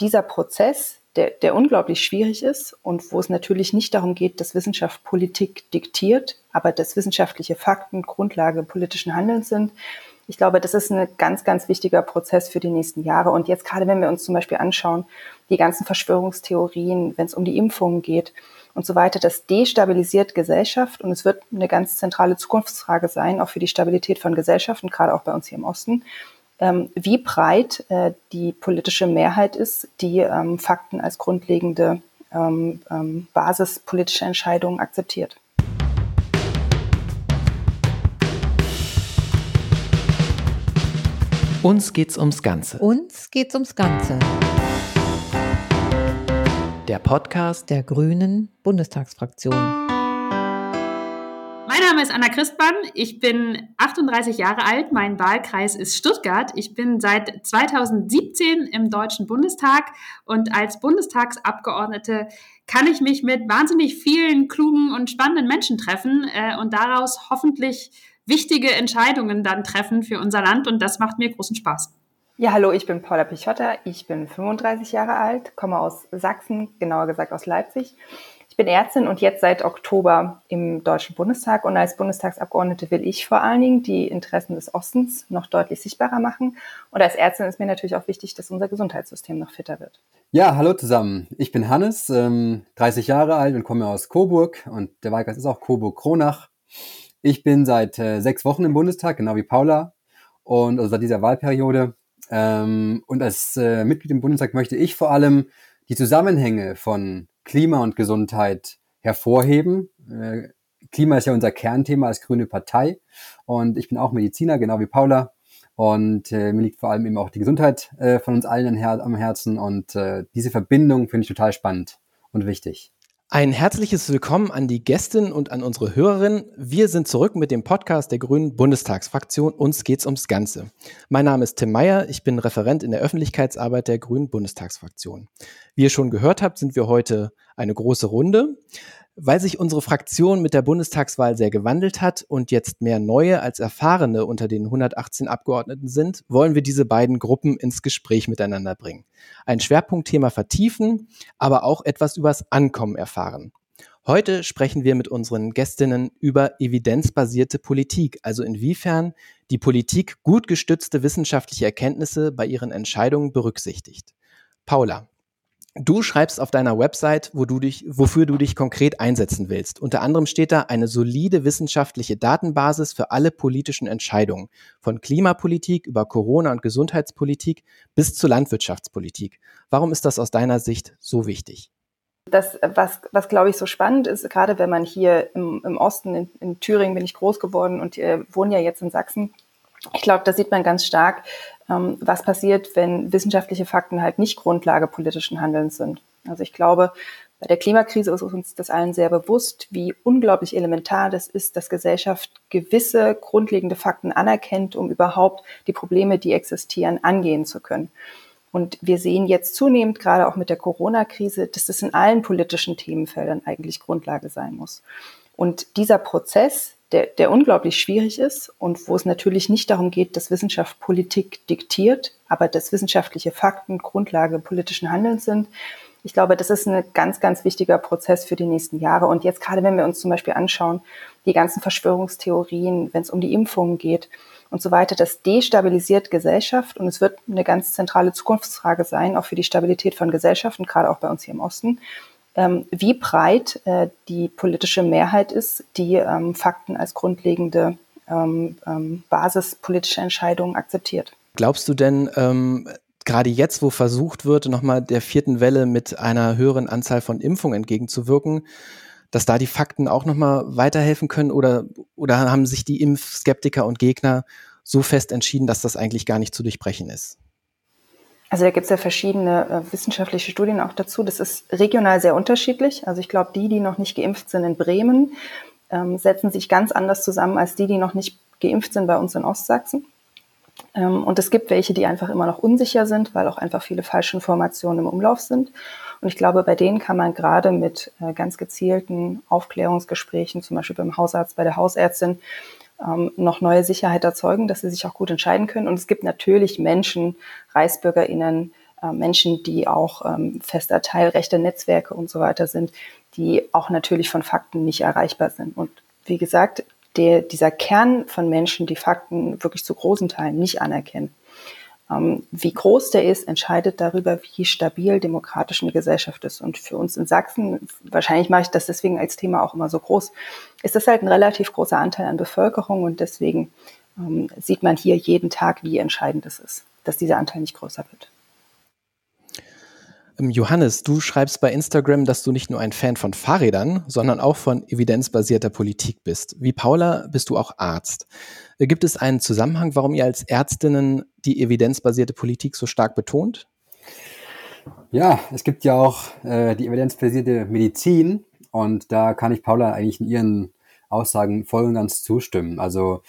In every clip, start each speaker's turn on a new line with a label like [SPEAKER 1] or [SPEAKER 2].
[SPEAKER 1] dieser Prozess, der, der unglaublich schwierig ist und wo es natürlich nicht darum geht, dass Wissenschaft Politik diktiert, aber dass wissenschaftliche Fakten Grundlage politischen Handelns sind. Ich glaube, das ist ein ganz, ganz wichtiger Prozess für die nächsten Jahre. Und jetzt gerade, wenn wir uns zum Beispiel anschauen, die ganzen Verschwörungstheorien, wenn es um die Impfungen geht und so weiter, das destabilisiert Gesellschaft und es wird eine ganz zentrale Zukunftsfrage sein, auch für die Stabilität von Gesellschaften, gerade auch bei uns hier im Osten ähm, wie breit äh, die politische Mehrheit ist, die ähm, Fakten als grundlegende ähm, ähm, Basis politischer Entscheidungen akzeptiert.
[SPEAKER 2] Uns geht's ums Ganze.
[SPEAKER 3] Uns geht's ums Ganze.
[SPEAKER 2] Der Podcast
[SPEAKER 3] der Grünen Bundestagsfraktion.
[SPEAKER 4] Mein Name ist Anna Christmann. Ich bin 38 Jahre alt. Mein Wahlkreis ist Stuttgart. Ich bin seit 2017 im Deutschen Bundestag und als Bundestagsabgeordnete kann ich mich mit wahnsinnig vielen klugen und spannenden Menschen treffen äh, und daraus hoffentlich wichtige Entscheidungen dann treffen für unser Land und das macht mir großen Spaß.
[SPEAKER 1] Ja, hallo, ich bin Paula Pichotta. Ich bin 35 Jahre alt, komme aus Sachsen, genauer gesagt aus Leipzig ich bin Ärztin und jetzt seit Oktober im Deutschen Bundestag und als Bundestagsabgeordnete will ich vor allen Dingen die Interessen des Ostens noch deutlich sichtbarer machen. Und als Ärztin ist mir natürlich auch wichtig, dass unser Gesundheitssystem noch fitter wird.
[SPEAKER 5] Ja, hallo zusammen. Ich bin Hannes, ähm, 30 Jahre alt und komme aus Coburg und der Wahlkreis ist auch Coburg-Kronach. Ich bin seit äh, sechs Wochen im Bundestag, genau wie Paula, und also seit dieser Wahlperiode. Ähm, und als äh, Mitglied im Bundestag möchte ich vor allem die Zusammenhänge von Klima und Gesundheit hervorheben. Äh, Klima ist ja unser Kernthema als grüne Partei und ich bin auch Mediziner, genau wie Paula. Und äh, mir liegt vor allem eben auch die Gesundheit äh, von uns allen am Herzen und äh, diese Verbindung finde ich total spannend und wichtig.
[SPEAKER 2] Ein herzliches Willkommen an die Gästin und an unsere Hörerin. Wir sind zurück mit dem Podcast der Grünen Bundestagsfraktion. Uns geht's ums Ganze. Mein Name ist Tim Meyer. Ich bin Referent in der Öffentlichkeitsarbeit der Grünen Bundestagsfraktion. Wie ihr schon gehört habt, sind wir heute eine große Runde. Weil sich unsere Fraktion mit der Bundestagswahl sehr gewandelt hat und jetzt mehr neue als erfahrene unter den 118 Abgeordneten sind, wollen wir diese beiden Gruppen ins Gespräch miteinander bringen. Ein Schwerpunktthema vertiefen, aber auch etwas übers Ankommen erfahren. Heute sprechen wir mit unseren Gästinnen über evidenzbasierte Politik, also inwiefern die Politik gut gestützte wissenschaftliche Erkenntnisse bei ihren Entscheidungen berücksichtigt. Paula, Du schreibst auf deiner Website, wo du dich, wofür du dich konkret einsetzen willst. Unter anderem steht da eine solide wissenschaftliche Datenbasis für alle politischen Entscheidungen, von Klimapolitik über Corona- und Gesundheitspolitik bis zur Landwirtschaftspolitik. Warum ist das aus deiner Sicht so wichtig?
[SPEAKER 1] Das, was, was glaube ich so spannend ist, gerade wenn man hier im, im Osten, in, in Thüringen bin ich groß geworden und äh, wohne ja jetzt in Sachsen, ich glaube, da sieht man ganz stark, was passiert, wenn wissenschaftliche Fakten halt nicht Grundlage politischen Handelns sind. Also ich glaube, bei der Klimakrise ist uns das allen sehr bewusst, wie unglaublich elementar das ist, dass Gesellschaft gewisse grundlegende Fakten anerkennt, um überhaupt die Probleme, die existieren, angehen zu können. Und wir sehen jetzt zunehmend, gerade auch mit der Corona-Krise, dass das in allen politischen Themenfeldern eigentlich Grundlage sein muss. Und dieser Prozess, der, der unglaublich schwierig ist und wo es natürlich nicht darum geht, dass Wissenschaft Politik diktiert, aber dass wissenschaftliche Fakten Grundlage politischen Handelns sind. Ich glaube, das ist ein ganz, ganz wichtiger Prozess für die nächsten Jahre. Und jetzt gerade, wenn wir uns zum Beispiel anschauen, die ganzen Verschwörungstheorien, wenn es um die Impfungen geht und so weiter, das destabilisiert Gesellschaft und es wird eine ganz zentrale Zukunftsfrage sein, auch für die Stabilität von Gesellschaften, gerade auch bei uns hier im Osten ähm, wie breit äh, die politische Mehrheit ist, die ähm, Fakten als grundlegende ähm, ähm, Basis politischer Entscheidungen akzeptiert.
[SPEAKER 2] Glaubst du denn, ähm, gerade jetzt, wo versucht wird, nochmal der vierten Welle mit einer höheren Anzahl von Impfungen entgegenzuwirken, dass da die Fakten auch nochmal weiterhelfen können oder, oder haben sich die Impfskeptiker und Gegner so fest entschieden, dass das eigentlich gar nicht zu durchbrechen ist?
[SPEAKER 1] Also da gibt es ja verschiedene äh, wissenschaftliche Studien auch dazu. Das ist regional sehr unterschiedlich. Also ich glaube, die, die noch nicht geimpft sind in Bremen, ähm, setzen sich ganz anders zusammen als die, die noch nicht geimpft sind bei uns in Ostsachsen. Ähm, und es gibt welche, die einfach immer noch unsicher sind, weil auch einfach viele falsche Informationen im Umlauf sind. Und ich glaube, bei denen kann man gerade mit äh, ganz gezielten Aufklärungsgesprächen, zum Beispiel beim Hausarzt, bei der Hausärztin, ähm, noch neue Sicherheit erzeugen, dass sie sich auch gut entscheiden können. Und es gibt natürlich Menschen, ReichsbürgerInnen, äh, Menschen, die auch ähm, fester Teil rechter Netzwerke und so weiter sind, die auch natürlich von Fakten nicht erreichbar sind. Und wie gesagt, der, dieser Kern von Menschen, die Fakten wirklich zu großen Teilen nicht anerkennen. Ähm, wie groß der ist, entscheidet darüber, wie stabil demokratisch eine Gesellschaft ist. Und für uns in Sachsen, wahrscheinlich mache ich das deswegen als Thema auch immer so groß, ist das halt ein relativ großer Anteil an Bevölkerung und deswegen ähm, sieht man hier jeden Tag, wie entscheidend es ist, dass dieser Anteil nicht größer wird.
[SPEAKER 2] Ähm, Johannes, du schreibst bei Instagram, dass du nicht nur ein Fan von Fahrrädern, sondern auch von evidenzbasierter Politik bist. Wie Paula bist du auch Arzt. Äh, gibt es einen Zusammenhang, warum ihr als Ärztinnen die evidenzbasierte Politik so stark betont?
[SPEAKER 5] Ja, es gibt ja auch äh, die evidenzbasierte Medizin und da kann ich Paula eigentlich in ihren Aussagen voll und ganz zustimmen. Also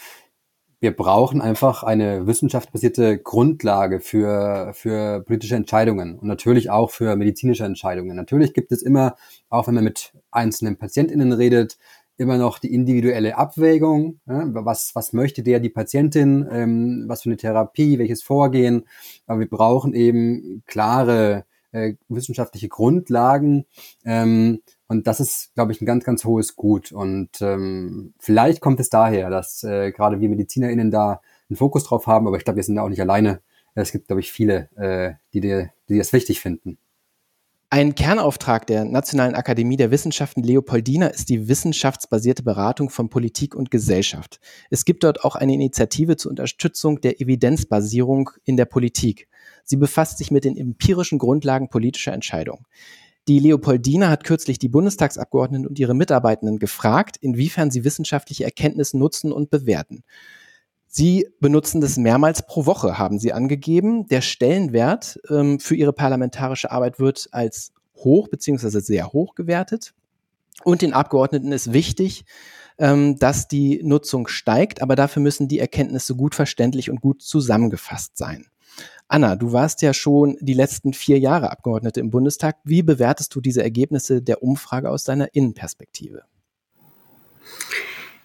[SPEAKER 5] wir brauchen einfach eine wissenschaftsbasierte Grundlage für, für politische Entscheidungen und natürlich auch für medizinische Entscheidungen. Natürlich gibt es immer, auch wenn man mit einzelnen PatientInnen redet, immer noch die individuelle Abwägung. Was, was möchte der, die Patientin, ähm, was für eine Therapie, welches Vorgehen. Aber wir brauchen eben klare äh, wissenschaftliche Grundlagen. Ähm, und das ist, glaube ich, ein ganz, ganz hohes Gut. Und ähm, vielleicht kommt es daher, dass äh, gerade wir MedizinerInnen da einen Fokus drauf haben, aber ich glaube, wir sind da auch nicht alleine. Es gibt, glaube ich, viele, äh, die, die, die das wichtig finden.
[SPEAKER 2] Ein Kernauftrag der Nationalen Akademie der Wissenschaften Leopoldina ist die wissenschaftsbasierte Beratung von Politik und Gesellschaft. Es gibt dort auch eine Initiative zur Unterstützung der Evidenzbasierung in der Politik. Sie befasst sich mit den empirischen Grundlagen politischer Entscheidungen. Die Leopoldina hat kürzlich die Bundestagsabgeordneten und ihre Mitarbeitenden gefragt, inwiefern sie wissenschaftliche Erkenntnisse nutzen und bewerten. Sie benutzen das mehrmals pro Woche, haben Sie angegeben. Der Stellenwert ähm, für Ihre parlamentarische Arbeit wird als hoch beziehungsweise sehr hoch gewertet. Und den Abgeordneten ist wichtig, ähm, dass die Nutzung steigt, aber dafür müssen die Erkenntnisse gut verständlich und gut zusammengefasst sein. Anna, du warst ja schon die letzten vier Jahre Abgeordnete im Bundestag. Wie bewertest du diese Ergebnisse der Umfrage aus deiner Innenperspektive?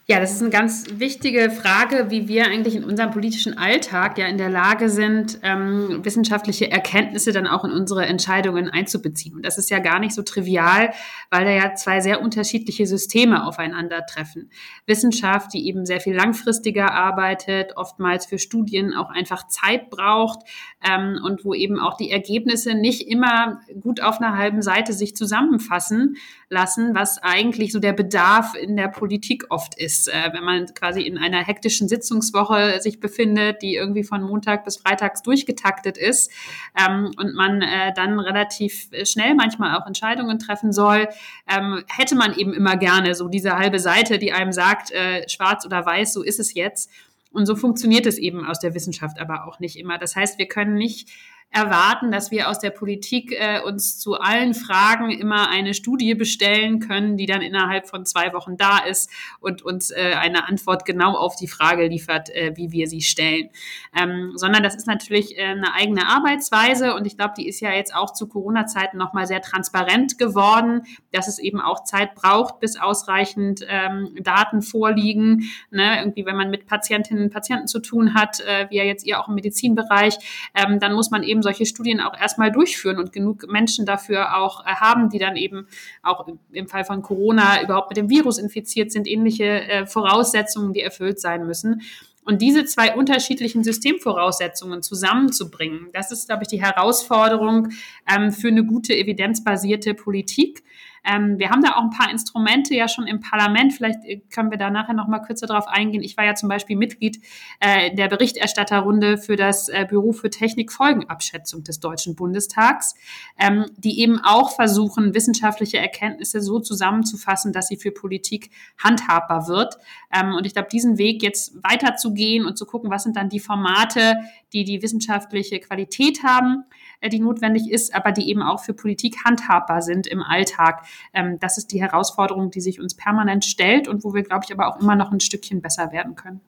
[SPEAKER 4] Ja, das ist eine ganz wichtige Frage, wie wir eigentlich in unserem politischen Alltag ja in der Lage sind, ähm, wissenschaftliche Erkenntnisse dann auch in unsere Entscheidungen einzubeziehen. Und das ist ja gar nicht so trivial, weil da ja zwei sehr unterschiedliche Systeme aufeinandertreffen. Wissenschaft, die eben sehr viel langfristiger arbeitet, oftmals für Studien auch einfach Zeit braucht ähm, und wo eben auch die Ergebnisse nicht immer gut auf einer halben Seite sich zusammenfassen lassen, was eigentlich so der Bedarf in der Politik oft ist äh, wenn man quasi in einer hektischen Sitzungswoche sich befindet, die irgendwie von Montag bis Freitags durchgetaktet ist ähm, und man äh, dann relativ schnell manchmal auch Entscheidungen treffen soll, ähm, hätte man eben immer gerne so diese halbe Seite, die einem sagt, äh, schwarz oder weiß, so ist es jetzt. Und so funktioniert es eben aus der Wissenschaft aber auch nicht immer. Das heißt, wir können nicht erwarten, dass wir aus der Politik äh, uns zu allen Fragen immer eine Studie bestellen können, die dann innerhalb von zwei Wochen da ist und uns äh, eine Antwort genau auf die Frage liefert, äh, wie wir sie stellen. Ähm, sondern das ist natürlich äh, eine eigene Arbeitsweise und ich glaube, die ist ja jetzt auch zu Corona-Zeiten nochmal sehr transparent geworden, dass es eben auch Zeit braucht, bis ausreichend ähm, Daten vorliegen. Ne? Irgendwie, wenn man mit Patientinnen und Patienten zu tun hat, äh, wie ja jetzt ihr auch im Medizinbereich, ähm, dann muss man eben solche Studien auch erstmal durchführen und genug Menschen dafür auch äh, haben, die dann eben auch im Fall von Corona überhaupt mit dem Virus infiziert sind, ähnliche äh, Voraussetzungen, die erfüllt sein müssen. Und diese zwei unterschiedlichen Systemvoraussetzungen zusammenzubringen, das ist, glaube ich, die Herausforderung ähm, für eine gute evidenzbasierte Politik. Ähm, wir haben da auch ein paar Instrumente ja schon im Parlament. Vielleicht äh, können wir da nachher noch mal kürzer drauf eingehen. Ich war ja zum Beispiel Mitglied äh, der Berichterstatterrunde für das äh, Büro für Technikfolgenabschätzung des Deutschen Bundestags, ähm, die eben auch versuchen, wissenschaftliche Erkenntnisse so zusammenzufassen, dass sie für Politik handhabbar wird. Ähm, und ich glaube, diesen Weg jetzt weiterzugehen und zu gucken, was sind dann die Formate, die die wissenschaftliche Qualität haben, die notwendig ist, aber die eben auch für Politik handhabbar sind im Alltag. Ähm, das ist die Herausforderung, die sich uns permanent stellt und wo wir, glaube ich, aber auch immer noch ein Stückchen besser werden können.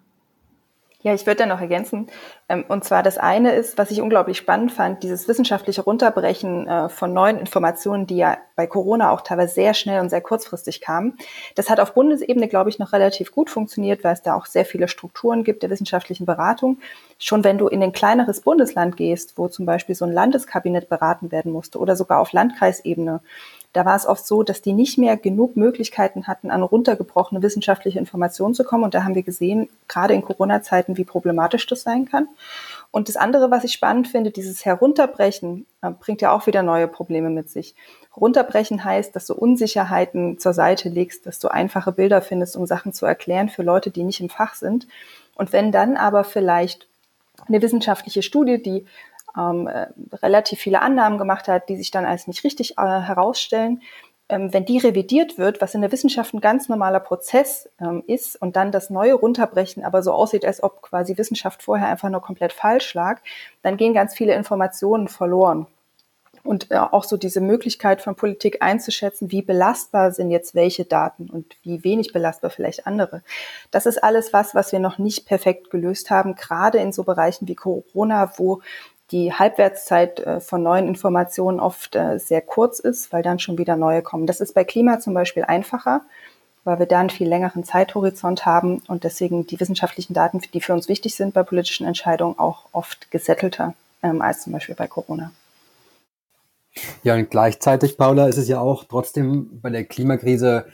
[SPEAKER 1] Ja, ich würde da noch ergänzen. Ähm, und zwar das eine ist, was ich unglaublich spannend fand, dieses wissenschaftliche Runterbrechen äh, von neuen Informationen, die ja bei Corona auch teilweise sehr schnell und sehr kurzfristig kamen. Das hat auf Bundesebene, glaube ich, noch relativ gut funktioniert, weil es da auch sehr viele Strukturen gibt der wissenschaftlichen Beratung. Schon wenn du in ein kleineres Bundesland gehst, wo zum Beispiel so ein Landeskabinett beraten werden musste oder sogar auf Landkreisebene, da war es oft so, dass die nicht mehr genug Möglichkeiten hatten, an runtergebrochene wissenschaftliche Informationen zu kommen. Und da haben wir gesehen, gerade in Corona-Zeiten, wie problematisch das sein kann. Und das andere, was ich spannend finde, dieses Herunterbrechen äh, bringt ja auch wieder neue Probleme mit sich. Runterbrechen heißt, dass du Unsicherheiten zur Seite legst, dass du einfache Bilder findest, um Sachen zu erklären für Leute, die nicht im Fach sind. Und wenn dann aber vielleicht eine wissenschaftliche Studie, die ähm, äh, relativ viele Annahmen gemacht hat, die sich dann als nicht richtig äh, herausstellen, ähm, wenn die revidiert wird, was in der Wissenschaft ein ganz normaler Prozess ähm, ist und dann das Neue runterbrechen, aber so aussieht, als ob quasi Wissenschaft vorher einfach nur komplett falsch lag, dann gehen ganz viele Informationen verloren. Und äh, auch so diese Möglichkeit von Politik einzuschätzen, wie belastbar sind jetzt welche Daten und wie wenig belastbar vielleicht andere. Das ist alles was, was wir noch nicht perfekt gelöst haben, gerade in so Bereichen wie Corona, wo die Halbwertszeit äh, von neuen Informationen oft äh, sehr kurz ist, weil dann schon wieder neue kommen. Das ist bei Klima zum Beispiel einfacher, weil wir da einen viel längeren Zeithorizont haben und deswegen die wissenschaftlichen Daten, die für uns wichtig sind bei politischen Entscheidungen, auch oft gesettelter ähm, als zum Beispiel bei Corona.
[SPEAKER 5] Ja, und gleichzeitig, Paula, ist es ja auch trotzdem bei der Klimakrise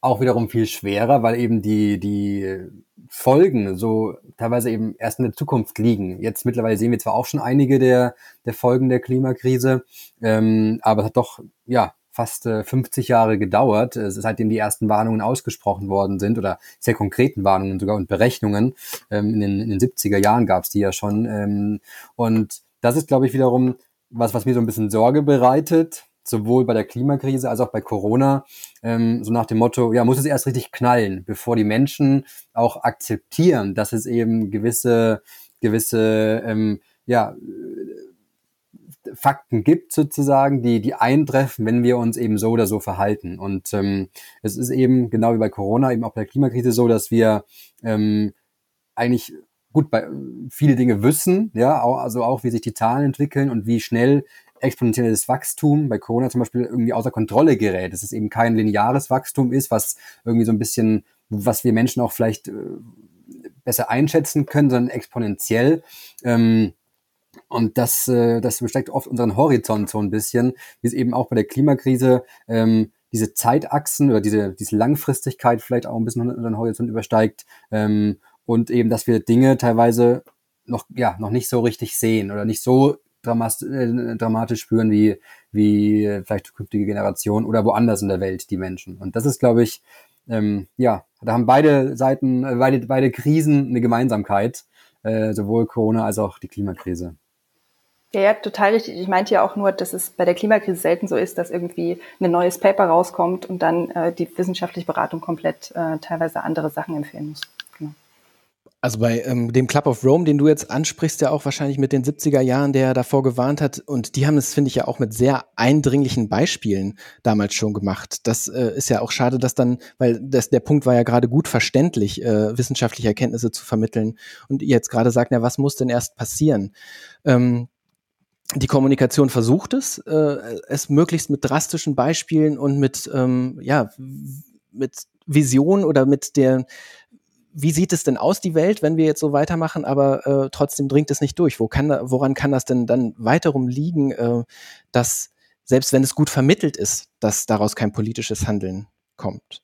[SPEAKER 5] auch wiederum viel schwerer, weil eben die, die Folgen so teilweise eben erst in der Zukunft liegen. Jetzt mittlerweile sehen wir zwar auch schon einige der, der Folgen der Klimakrise, ähm, aber es hat doch, ja, fast äh, 50 Jahre gedauert, äh, seitdem die ersten Warnungen ausgesprochen worden sind oder sehr konkreten Warnungen sogar und Berechnungen. Ähm, in, den, in den 70er Jahren gab es die ja schon. Ähm, und das ist, glaube ich, wiederum was, was mir so ein bisschen Sorge bereitet, sowohl bei der Klimakrise als auch bei Corona, ähm, so nach dem Motto, ja, muss es erst richtig knallen, bevor die Menschen auch akzeptieren, dass es eben gewisse, gewisse, ähm, ja, Fakten gibt sozusagen, die, die eintreffen, wenn wir uns eben so oder so verhalten. Und ähm, es ist eben genau wie bei Corona, eben auch bei der Klimakrise so, dass wir ähm, eigentlich gut bei viele Dinge wissen, ja, also auch wie sich die Zahlen entwickeln und wie schnell exponentielles Wachstum bei Corona zum Beispiel irgendwie außer Kontrolle gerät. Dass es eben kein lineares Wachstum ist, was irgendwie so ein bisschen, was wir Menschen auch vielleicht äh, besser einschätzen können, sondern exponentiell. Ähm, und das, äh, das besteckt oft unseren Horizont so ein bisschen, wie es eben auch bei der Klimakrise ähm, diese Zeitachsen oder diese, diese Langfristigkeit vielleicht auch ein bisschen unseren Horizont übersteigt ähm, und eben, dass wir Dinge teilweise noch, ja, noch nicht so richtig sehen oder nicht so dramatisch spüren wie, wie vielleicht zukünftige Generationen oder woanders in der Welt die Menschen. Und das ist, glaube ich, ähm, ja, da haben beide Seiten, äh, beide, beide Krisen eine Gemeinsamkeit, äh, sowohl Corona als auch die Klimakrise.
[SPEAKER 1] Ja, ja, total richtig. Ich meinte ja auch nur, dass es bei der Klimakrise selten so ist, dass irgendwie ein neues Paper rauskommt und dann äh, die wissenschaftliche Beratung komplett äh, teilweise andere Sachen empfehlen muss.
[SPEAKER 2] Also bei ähm, dem Club of Rome, den du jetzt ansprichst, ja auch wahrscheinlich mit den 70er Jahren, der davor gewarnt hat. Und die haben es, finde ich, ja auch mit sehr eindringlichen Beispielen damals schon gemacht. Das äh, ist ja auch schade, dass dann, weil das, der Punkt war ja gerade gut verständlich, äh, wissenschaftliche Erkenntnisse zu vermitteln. Und jetzt gerade sagt, ja, was muss denn erst passieren? Ähm, die Kommunikation versucht es, äh, es möglichst mit drastischen Beispielen und mit, ähm, ja, mit Visionen oder mit der wie sieht es denn aus, die Welt, wenn wir jetzt so weitermachen, aber äh, trotzdem dringt es nicht durch? Wo kann, woran kann das denn dann weiterum liegen, äh, dass selbst wenn es gut vermittelt ist, dass daraus kein politisches Handeln kommt?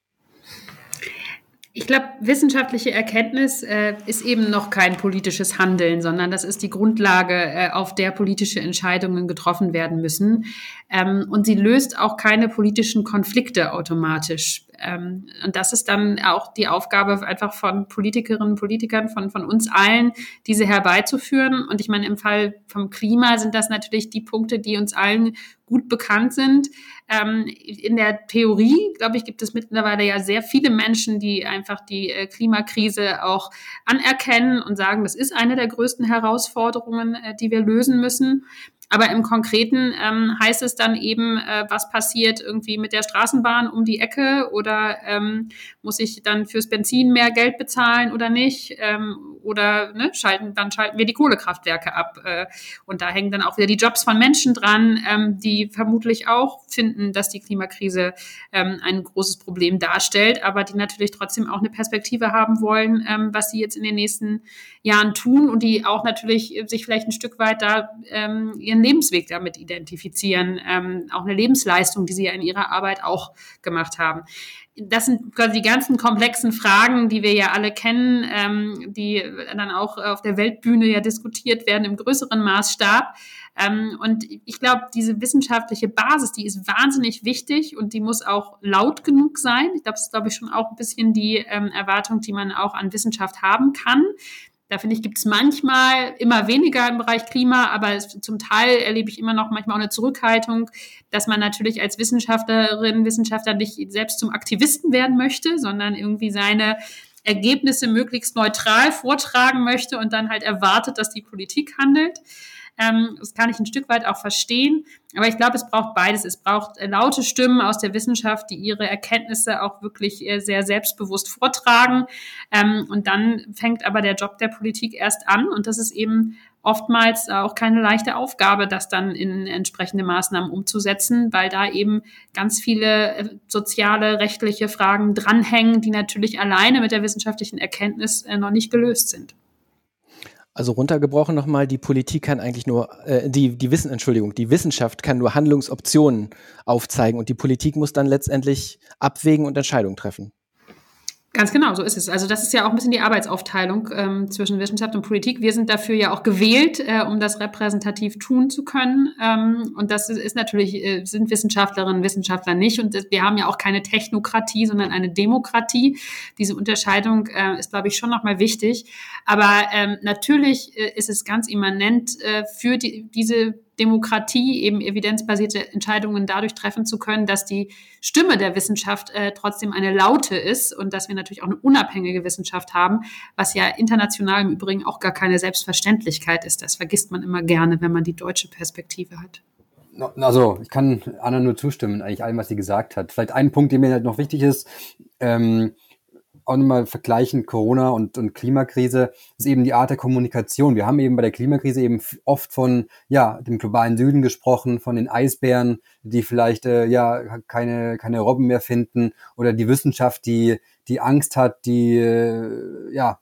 [SPEAKER 4] Ich glaube, wissenschaftliche Erkenntnis äh, ist eben noch kein politisches Handeln, sondern das ist die Grundlage, äh, auf der politische Entscheidungen getroffen werden müssen. Ähm, und sie löst auch keine politischen Konflikte automatisch. Ähm, und das ist dann auch die Aufgabe einfach von Politikerinnen und Politikern, von, von uns allen, diese herbeizuführen. Und ich meine, im Fall vom Klima sind das natürlich die Punkte, die uns allen gut bekannt sind. Ähm, in der Theorie, glaube ich, gibt es mittlerweile ja sehr viele Menschen, die einfach die äh, Klimakrise auch anerkennen und sagen, das ist eine der größten Herausforderungen, äh, die wir lösen müssen. Aber im Konkreten ähm, heißt es dann eben, äh, was passiert irgendwie mit der Straßenbahn um die Ecke oder ähm, muss ich dann fürs Benzin mehr Geld bezahlen oder nicht? Ähm, oder ne, schalten, dann schalten wir die Kohlekraftwerke ab. Äh, und da hängen dann auch wieder die Jobs von Menschen dran, ähm, die vermutlich auch finden, dass die Klimakrise ähm, ein großes Problem darstellt, aber die natürlich trotzdem auch eine Perspektive haben wollen, ähm, was sie jetzt in den nächsten Jahren tun und die auch natürlich sich vielleicht ein Stück weit da ähm, ihren Lebensweg damit identifizieren, ähm, auch eine Lebensleistung, die sie ja in ihrer Arbeit auch gemacht haben das sind quasi die ganzen komplexen Fragen, die wir ja alle kennen, ähm, die dann auch auf der Weltbühne ja diskutiert werden im größeren Maßstab. Ähm, und ich glaube, diese wissenschaftliche Basis, die ist wahnsinnig wichtig und die muss auch laut genug sein. Ich glaube, das ist, glaube ich, schon auch ein bisschen die ähm, Erwartung, die man auch an Wissenschaft haben kann. Da finde ich, gibt es manchmal immer weniger im Bereich Klima, aber es, zum Teil erlebe ich immer noch manchmal auch eine Zurückhaltung, dass man natürlich als Wissenschaftlerin, Wissenschaftler nicht selbst zum Aktivisten werden möchte, sondern irgendwie seine Ergebnisse möglichst neutral vortragen möchte und dann halt erwartet, dass die Politik handelt. Ähm, das kann ich ein Stück weit auch verstehen. Aber ich glaube, es braucht beides. Es braucht äh, laute Stimmen aus der Wissenschaft, die ihre Erkenntnisse auch wirklich äh, sehr selbstbewusst vortragen. Ähm, und dann fängt aber der Job der Politik erst an. Und das ist eben oftmals auch keine leichte Aufgabe, das dann in entsprechende Maßnahmen umzusetzen, weil da eben ganz viele äh, soziale, rechtliche Fragen dranhängen, die natürlich alleine mit der wissenschaftlichen Erkenntnis noch nicht gelöst sind.
[SPEAKER 2] Also runtergebrochen nochmal, die Politik kann eigentlich nur, äh, die, die Wissen, Entschuldigung, die Wissenschaft kann nur Handlungsoptionen aufzeigen und die Politik muss dann letztendlich abwägen und Entscheidungen treffen.
[SPEAKER 4] Ganz genau, so ist es. Also das ist ja auch ein bisschen die Arbeitsaufteilung ähm, zwischen Wissenschaft und Politik. Wir sind dafür ja auch gewählt, äh, um das repräsentativ tun zu können. Ähm, und das ist, natürlich, äh, sind Wissenschaftlerinnen Wissenschaftler nicht. Und wir haben ja auch keine Technokratie, sondern eine Demokratie. Diese Unterscheidung äh, ist, glaube ich, schon nochmal wichtig. Aber ähm, natürlich äh, ist es ganz immanent äh, für die, diese Demokratie eben evidenzbasierte Entscheidungen dadurch treffen zu können, dass die Stimme der Wissenschaft äh, trotzdem eine laute ist und dass wir natürlich auch eine unabhängige Wissenschaft haben, was ja international im Übrigen auch gar keine Selbstverständlichkeit ist. Das vergisst man immer gerne, wenn man die deutsche Perspektive hat.
[SPEAKER 5] Also, ich kann Anna nur zustimmen, eigentlich allem, was sie gesagt hat. Vielleicht ein Punkt, der mir halt noch wichtig ist. Ähm, auch nochmal vergleichen Corona und, und Klimakrise, ist eben die Art der Kommunikation. Wir haben eben bei der Klimakrise eben oft von ja dem globalen Süden gesprochen, von den Eisbären, die vielleicht äh, ja keine keine Robben mehr finden oder die Wissenschaft, die die Angst hat, die äh, ja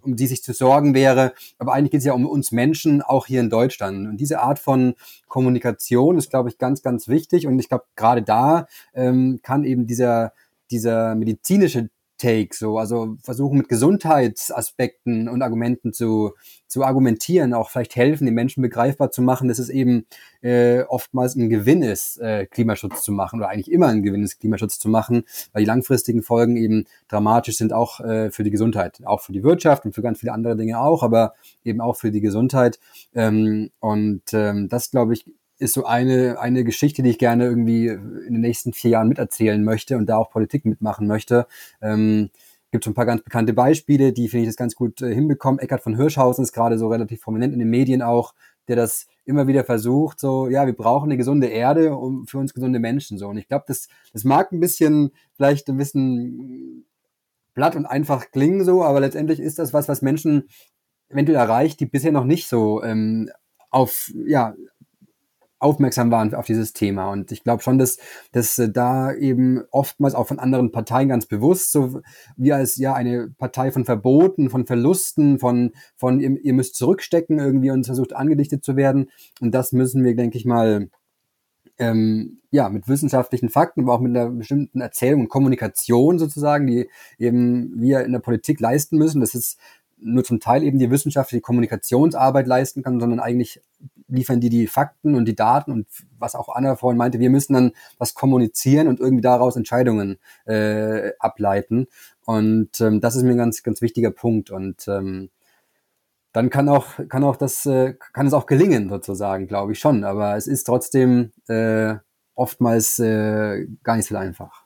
[SPEAKER 5] um die sich zu sorgen wäre. Aber eigentlich geht es ja um uns Menschen, auch hier in Deutschland. Und diese Art von Kommunikation ist, glaube ich, ganz, ganz wichtig. Und ich glaube, gerade da ähm, kann eben dieser dieser medizinische Take, so, also versuchen mit Gesundheitsaspekten und Argumenten zu, zu argumentieren, auch vielleicht helfen, den Menschen begreifbar zu machen, dass es eben äh, oftmals ein Gewinn ist, äh, Klimaschutz zu machen oder eigentlich immer ein Gewinn ist, Klimaschutz zu machen, weil die langfristigen Folgen eben dramatisch sind, auch äh, für die Gesundheit, auch für die Wirtschaft und für ganz viele andere Dinge auch, aber eben auch für die Gesundheit. Ähm, und ähm, das, glaube ich, ist so eine, eine Geschichte, die ich gerne irgendwie in den nächsten vier Jahren miterzählen möchte und da auch Politik mitmachen möchte. Ähm, gibt so ein paar ganz bekannte Beispiele, die finde ich das ganz gut äh, hinbekommen. Eckart von Hirschhausen ist gerade so relativ prominent in den Medien auch, der das immer wieder versucht, so, ja, wir brauchen eine gesunde Erde um, für uns gesunde Menschen, so. Und ich glaube, das, das mag ein bisschen, vielleicht ein bisschen platt und einfach klingen, so, aber letztendlich ist das was, was Menschen eventuell erreicht, die bisher noch nicht so ähm, auf, ja, aufmerksam waren auf dieses Thema. Und ich glaube schon, dass, dass äh, da eben oftmals auch von anderen Parteien ganz bewusst, so wie als ja eine Partei von Verboten, von Verlusten, von, von ihr, ihr müsst zurückstecken irgendwie und versucht angedichtet zu werden. Und das müssen wir, denke ich mal, ähm, ja, mit wissenschaftlichen Fakten, aber auch mit einer bestimmten Erzählung und Kommunikation sozusagen, die eben wir in der Politik leisten müssen. Das ist nur zum Teil eben die wissenschaftliche Kommunikationsarbeit leisten kann, sondern eigentlich liefern die die Fakten und die Daten und was auch Anna vorhin meinte, wir müssen dann was kommunizieren und irgendwie daraus Entscheidungen äh, ableiten. Und ähm, das ist mir ein ganz, ganz wichtiger Punkt. Und ähm, dann kann auch, kann auch das, äh, kann es auch gelingen, sozusagen, glaube ich schon. Aber es ist trotzdem äh, oftmals äh, gar nicht so einfach.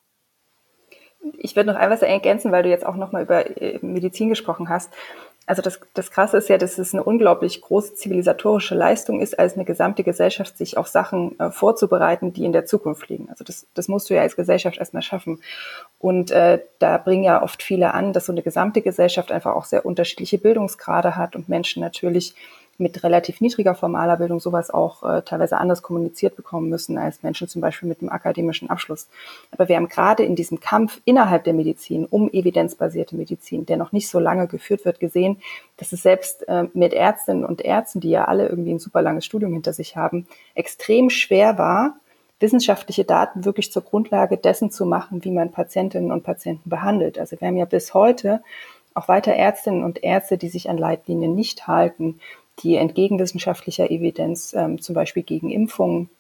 [SPEAKER 1] Ich würde noch ein ergänzen, weil du jetzt auch nochmal über äh, Medizin gesprochen hast Also das, das Krasse ist ja, dass es eine unglaublich große zivilisatorische Leistung ist, als eine gesamte Gesellschaft sich auf Sachen äh, vorzubereiten, die in der Zukunft liegen. Also das, das musst du ja als Gesellschaft erstmal schaffen. Und äh, da bringen ja oft viele an, dass so eine gesamte Gesellschaft einfach auch sehr unterschiedliche Bildungsgrade hat und Menschen natürlich mit relativ niedriger formaler Bildung sowas auch äh, teilweise anders kommuniziert bekommen müssen als Menschen zum Beispiel mit einem akademischen Abschluss. Aber wir haben gerade in diesem Kampf innerhalb der Medizin um evidenzbasierte Medizin, der noch nicht so lange geführt wird, gesehen, dass es selbst äh, mit Ärztinnen und Ärzten, die ja alle irgendwie ein super langes Studium hinter sich haben, extrem schwer war, wissenschaftliche Daten wirklich zur Grundlage dessen zu machen, wie man Patientinnen und Patienten behandelt. Also wir haben ja bis heute auch weiter Ärztinnen und Ärzte, die sich an Leitlinien nicht halten, die entgegen wissenschaftlicher Evidenz ähm, zum Beispiel gegen Impfungen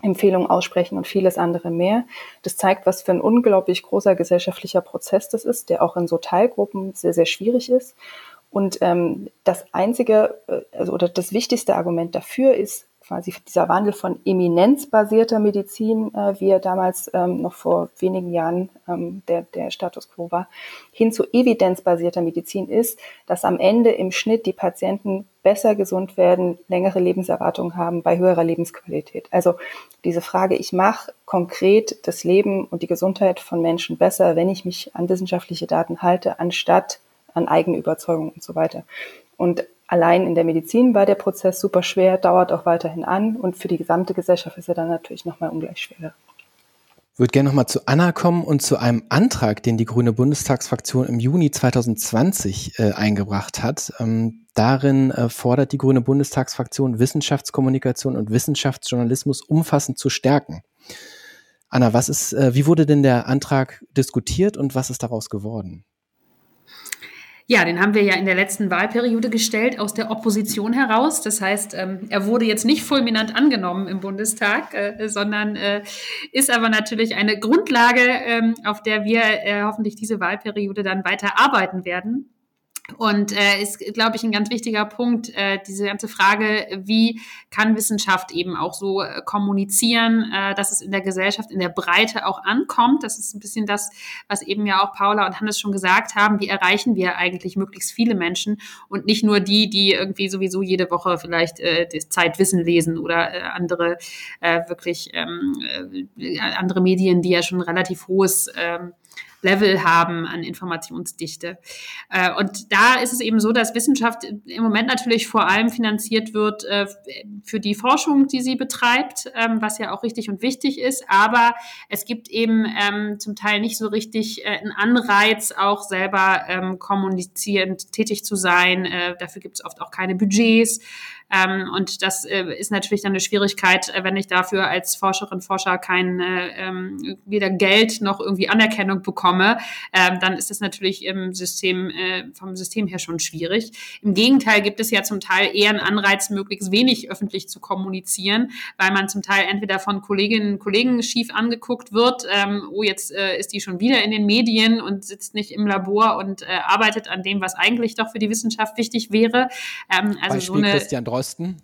[SPEAKER 1] Empfehlungen aussprechen und vieles andere mehr. Das zeigt, was für ein unglaublich großer gesellschaftlicher Prozess das ist, der auch in so Teilgruppen sehr, sehr schwierig ist. Und ähm, das einzige äh, also, oder das wichtigste Argument dafür ist quasi dieser Wandel von eminenzbasierter Medizin, äh, wie er damals ähm, noch vor wenigen Jahren ähm, der, der Status quo war, hin zu evidenzbasierter Medizin ist, dass am Ende im Schnitt die Patienten besser gesund werden, längere Lebenserwartung haben bei höherer Lebensqualität. Also diese Frage, ich mache konkret das Leben und die Gesundheit von Menschen besser, wenn ich mich an wissenschaftliche Daten halte, anstatt an eigene Überzeugung und so weiter. Und allein in der Medizin war der Prozess super schwer, dauert auch weiterhin an und für die gesamte Gesellschaft ist er dann natürlich nochmal ungleich schwerer.
[SPEAKER 2] Ich würde gerne nochmal zu Anna kommen und zu einem Antrag, den die Grüne Bundestagsfraktion im Juni 2020 äh, eingebracht hat. Ähm, darin äh, fordert die Grüne Bundestagsfraktion, Wissenschaftskommunikation und Wissenschaftsjournalismus umfassend zu stärken. Anna, was ist, äh, wie wurde denn der Antrag diskutiert und was ist daraus geworden?
[SPEAKER 4] Ja, den haben wir ja in der letzten Wahlperiode gestellt, aus der Opposition heraus. Das heißt, ähm, er wurde jetzt nicht fulminant angenommen im Bundestag, äh, sondern äh, ist aber natürlich eine Grundlage, ähm, auf der wir äh, hoffentlich diese Wahlperiode dann weiter arbeiten werden. Und äh, ist, glaube ich, ein ganz wichtiger Punkt, äh, diese ganze Frage, wie kann Wissenschaft eben auch so äh, kommunizieren, äh, dass es in der Gesellschaft in der Breite auch ankommt. Das ist ein bisschen das, was eben ja auch Paula und Hannes schon gesagt haben. Wie erreichen wir eigentlich möglichst viele Menschen und nicht nur die, die irgendwie sowieso jede Woche vielleicht äh, Zeitwissen lesen oder äh, andere äh, wirklich ähm, äh, andere Medien, die ja schon relativ hohes ähm, Level haben an Informationsdichte. Äh, und da ist es eben so, dass Wissenschaft im Moment natürlich vor allem finanziert wird äh, für die Forschung, die sie betreibt, ähm, was ja auch richtig und wichtig ist. Aber es gibt eben ähm, zum Teil nicht so richtig äh, einen Anreiz, auch selber ähm, kommunizierend tätig zu sein. Dafür gibt es oft auch keine Budgets. Ähm, und das äh, ist natürlich dann eine Schwierigkeit, äh, wenn ich dafür als Forscherin, Forscher kein äh, ähm, weder Geld noch irgendwie Anerkennung bekomme, ähm, dann ist das natürlich im System, äh, vom System her schon schwierig. Im Gegenteil gibt es ja zum Teil eher einen Anreiz, möglichst wenig öffentlich zu kommunizieren, weil man zum Teil entweder von Kolleginnen und Kollegen schief angeguckt wird, ähm, oh, jetzt äh, ist die schon wieder in den Medien und sitzt nicht im Labor und äh, arbeitet an dem, was eigentlich doch für die Wissenschaft wichtig wäre.
[SPEAKER 2] Ähm, also Beispiel so eine Christian Drosten? Thorsten?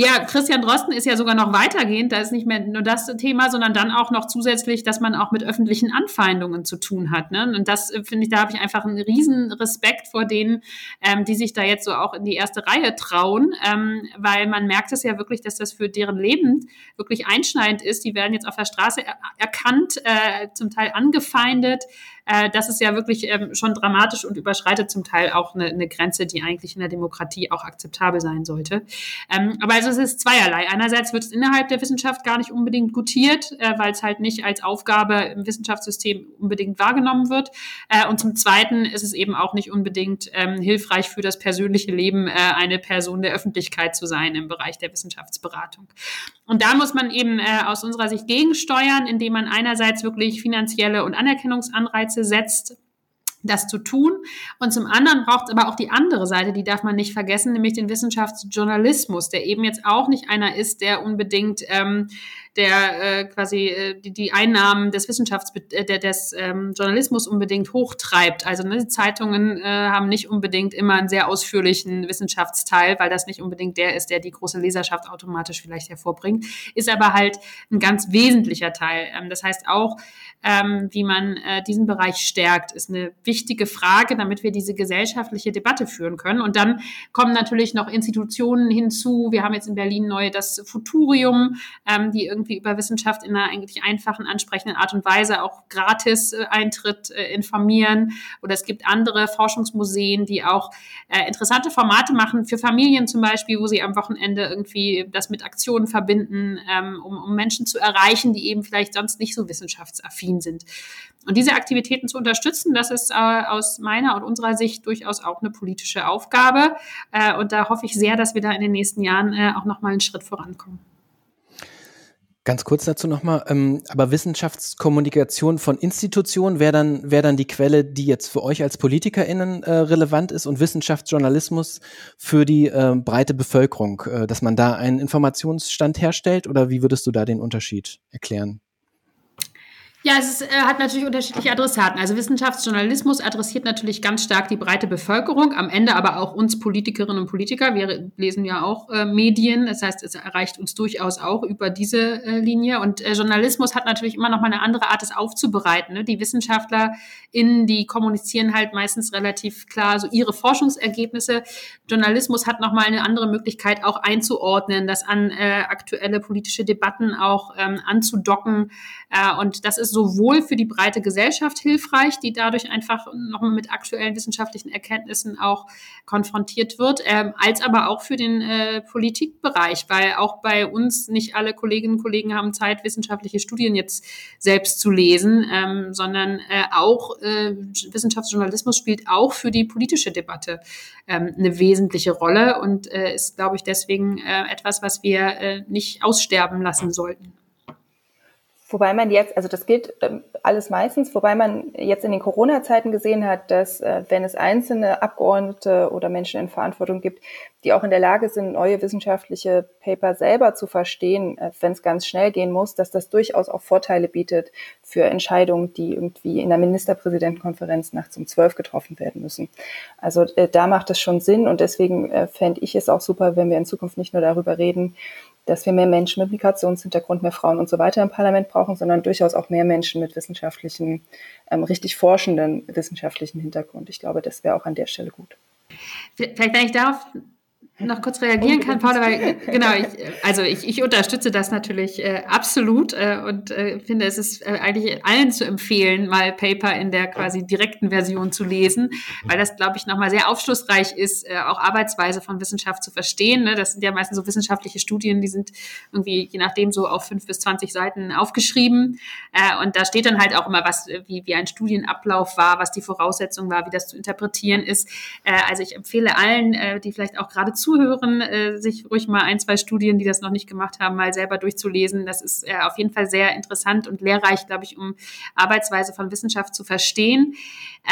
[SPEAKER 4] Ja, Christian Drosten ist ja sogar noch weitergehend. Da ist nicht mehr nur das Thema, sondern dann auch noch zusätzlich, dass man auch mit öffentlichen Anfeindungen zu tun hat. Ne? Und das äh, finde ich, da habe ich einfach einen riesen Respekt vor denen, ähm, die sich da jetzt so auch in die erste Reihe trauen, ähm, weil man merkt es ja wirklich, dass das für deren Leben wirklich einschneidend ist. Die werden jetzt auf der Straße er erkannt, äh, zum Teil angefeindet. Äh, das ist ja wirklich ähm, schon dramatisch und überschreitet zum Teil auch eine, Grenze, die eigentlich in der Demokratie auch akzeptabel sein sollte. Ähm, aber also es ist zweierlei. Einerseits wird es innerhalb der Wissenschaft gar nicht unbedingt gutiert, äh, weil es halt nicht als Aufgabe im Wissenschaftssystem unbedingt wahrgenommen wird. Äh, und zum Zweiten ist es eben auch nicht unbedingt ähm, hilfreich für das persönliche Leben, äh, eine Person der Öffentlichkeit zu sein im Bereich der Wissenschaftsberatung. Und da muss man eben äh, aus unserer Sicht gegensteuern, indem man einerseits wirklich finanzielle und Anerkennungsanreize setzt, das zu tun. Und zum anderen braucht es aber auch die andere Seite, die darf man nicht vergessen, nämlich den Wissenschaftsjournalismus, der eben jetzt auch nicht einer ist, der unbedingt ähm, der äh, quasi äh, die, die Einnahmen des Wissenschafts äh, des ähm, Journalismus unbedingt hochtreibt. Also ne, die Zeitungen äh, haben nicht unbedingt immer einen sehr ausführlichen Wissenschaftsteil, weil das nicht unbedingt der ist, der die große Leserschaft automatisch vielleicht hervorbringt, ist aber halt ein ganz wesentlicher Teil. Ähm, das heißt auch, ähm, wie man äh, diesen Bereich stärkt, ist eine wichtige wichtige Frage, damit wir diese gesellschaftliche Debatte führen können. Und dann kommen natürlich noch Institutionen hinzu. Wir haben jetzt in Berlin neu das Futurium, ähm, die irgendwie über Wissenschaft in einer eigentlich einfachen, ansprechenden Art und Weise auch gratis äh, Eintritt äh, informieren. Oder es gibt andere Forschungsmuseen, die auch äh, interessante Formate machen für Familien zum Beispiel, wo sie am Wochenende irgendwie das mit Aktionen verbinden, ähm, um, um Menschen zu erreichen, die eben vielleicht sonst nicht so wissenschaftsaffin sind. Und diese Aktivitäten zu unterstützen, das ist äh, aus meiner und unserer Sicht durchaus auch eine politische Aufgabe. Äh, und da hoffe ich sehr, dass wir da in den nächsten Jahren äh, auch nochmal einen Schritt vorankommen.
[SPEAKER 2] Ganz kurz dazu nochmal, ähm, aber Wissenschaftskommunikation von Institutionen wäre dann, wäre dann die Quelle, die jetzt für euch als PolitikerInnen äh, relevant ist und Wissenschaftsjournalismus für die äh, breite Bevölkerung, äh, dass man da einen Informationsstand herstellt oder wie würdest du da den Unterschied erklären?
[SPEAKER 4] Ja, es ist, äh, hat natürlich unterschiedliche Adressaten. Also Wissenschaftsjournalismus adressiert natürlich ganz stark die breite Bevölkerung, am Ende aber auch uns Politikerinnen und Politiker. Wir lesen ja auch äh, Medien, das heißt, es erreicht uns durchaus auch über diese äh, Linie. Und äh, Journalismus hat natürlich immer noch mal eine andere Art, es aufzubereiten. Ne? Die WissenschaftlerInnen, die kommunizieren halt meistens relativ klar so ihre Forschungsergebnisse. Journalismus hat noch mal eine andere Möglichkeit, auch einzuordnen, das an äh, aktuelle politische Debatten auch ähm, anzudocken. Äh, und das ist ist sowohl für die breite Gesellschaft hilfreich, die dadurch einfach nochmal mit aktuellen wissenschaftlichen Erkenntnissen auch konfrontiert wird, ähm, als aber auch für den äh, Politikbereich, weil auch bei uns nicht alle Kolleginnen und Kollegen haben Zeit, wissenschaftliche Studien jetzt selbst zu lesen, ähm, sondern äh, auch äh, Wissenschaftsjournalismus spielt auch für die politische Debatte ähm, eine wesentliche Rolle und äh, ist, glaube ich, deswegen äh, etwas, was wir äh, nicht aussterben lassen sollten.
[SPEAKER 1] Wobei man jetzt, also das gilt ähm, alles meistens, wobei man jetzt in den Corona-Zeiten gesehen hat, dass äh, wenn es einzelne Abgeordnete oder Menschen in Verantwortung gibt, die auch in der Lage sind, neue wissenschaftliche Paper selber zu verstehen, äh, wenn es ganz schnell gehen muss, dass das durchaus auch Vorteile bietet für Entscheidungen, die irgendwie in der Ministerpräsidentenkonferenz nachts um zwölf getroffen werden müssen. Also äh, da macht es schon Sinn und deswegen fände ich es auch super, wenn wir in Zukunft nicht nur darüber reden, dass wir mehr Menschen mit Migrationshintergrund, mehr Frauen und so weiter im Parlament brauchen, sondern durchaus auch mehr Menschen mit wissenschaftlichen, ähm, richtig forschenden wissenschaftlichen Hintergrund. Ich glaube, das wäre auch an der Stelle gut.
[SPEAKER 4] Vielleicht, wenn ich darauf noch kurz reagieren kann, Paula, weil genau, ich, also ich, ich unterstütze das natürlich äh, absolut äh, und äh, finde, es ist äh, eigentlich allen zu empfehlen, mal Paper in der quasi direkten Version zu lesen, weil das, glaube ich, nochmal sehr aufschlussreich ist, äh, auch Arbeitsweise von Wissenschaft zu verstehen. Ne? Das sind ja meistens so wissenschaftliche Studien, die sind irgendwie, je nachdem, so auf fünf bis zwanzig Seiten aufgeschrieben. Äh, und da steht dann halt auch immer, was, wie, wie ein Studienablauf war, was die Voraussetzung war, wie das zu interpretieren ist. Äh, also ich empfehle allen, äh, die vielleicht auch gerade zu zuhören, äh, sich ruhig mal ein, zwei Studien, die das noch nicht gemacht haben, mal selber durchzulesen. Das ist äh, auf jeden Fall sehr interessant und lehrreich, glaube ich, um Arbeitsweise von Wissenschaft zu verstehen.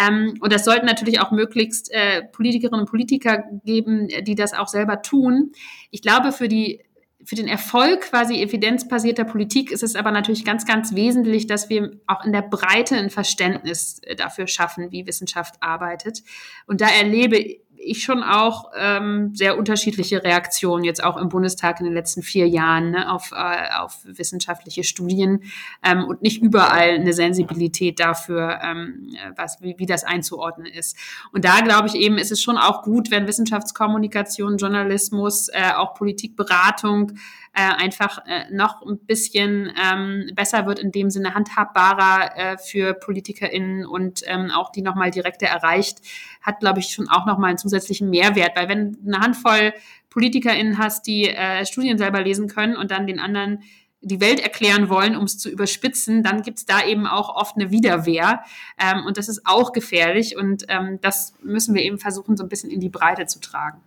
[SPEAKER 4] Ähm, und das sollten natürlich auch möglichst äh, Politikerinnen und Politiker geben, die das auch selber tun. Ich glaube, für die für den Erfolg quasi evidenzbasierter Politik ist es aber natürlich ganz, ganz wesentlich, dass wir auch in der Breite ein Verständnis äh, dafür schaffen, wie Wissenschaft arbeitet. Und da erlebe ich schon auch ähm, sehr unterschiedliche Reaktionen jetzt auch im Bundestag in den letzten vier Jahren ne, auf, äh, auf wissenschaftliche Studien ähm, und nicht überall eine Sensibilität dafür, ähm, was, wie, wie das einzuordnen ist. Und da glaube ich eben, ist es schon auch gut, wenn Wissenschaftskommunikation, Journalismus, äh, auch Politikberatung äh, einfach äh, noch ein bisschen ähm, besser wird, in dem Sinne handhabbarer äh, für PolitikerInnen und ähm, auch die nochmal direkter erreicht, hat, glaube ich, schon auch nochmal einen zusätzlichen Mehrwert. Weil wenn eine Handvoll PolitikerInnen hast, die äh, Studien selber lesen können und dann den anderen die Welt erklären wollen, um es zu überspitzen, dann gibt es da eben auch oft eine Widerwehr. Ähm, und das ist auch gefährlich. Und ähm, das müssen wir eben versuchen, so ein bisschen in die Breite zu tragen.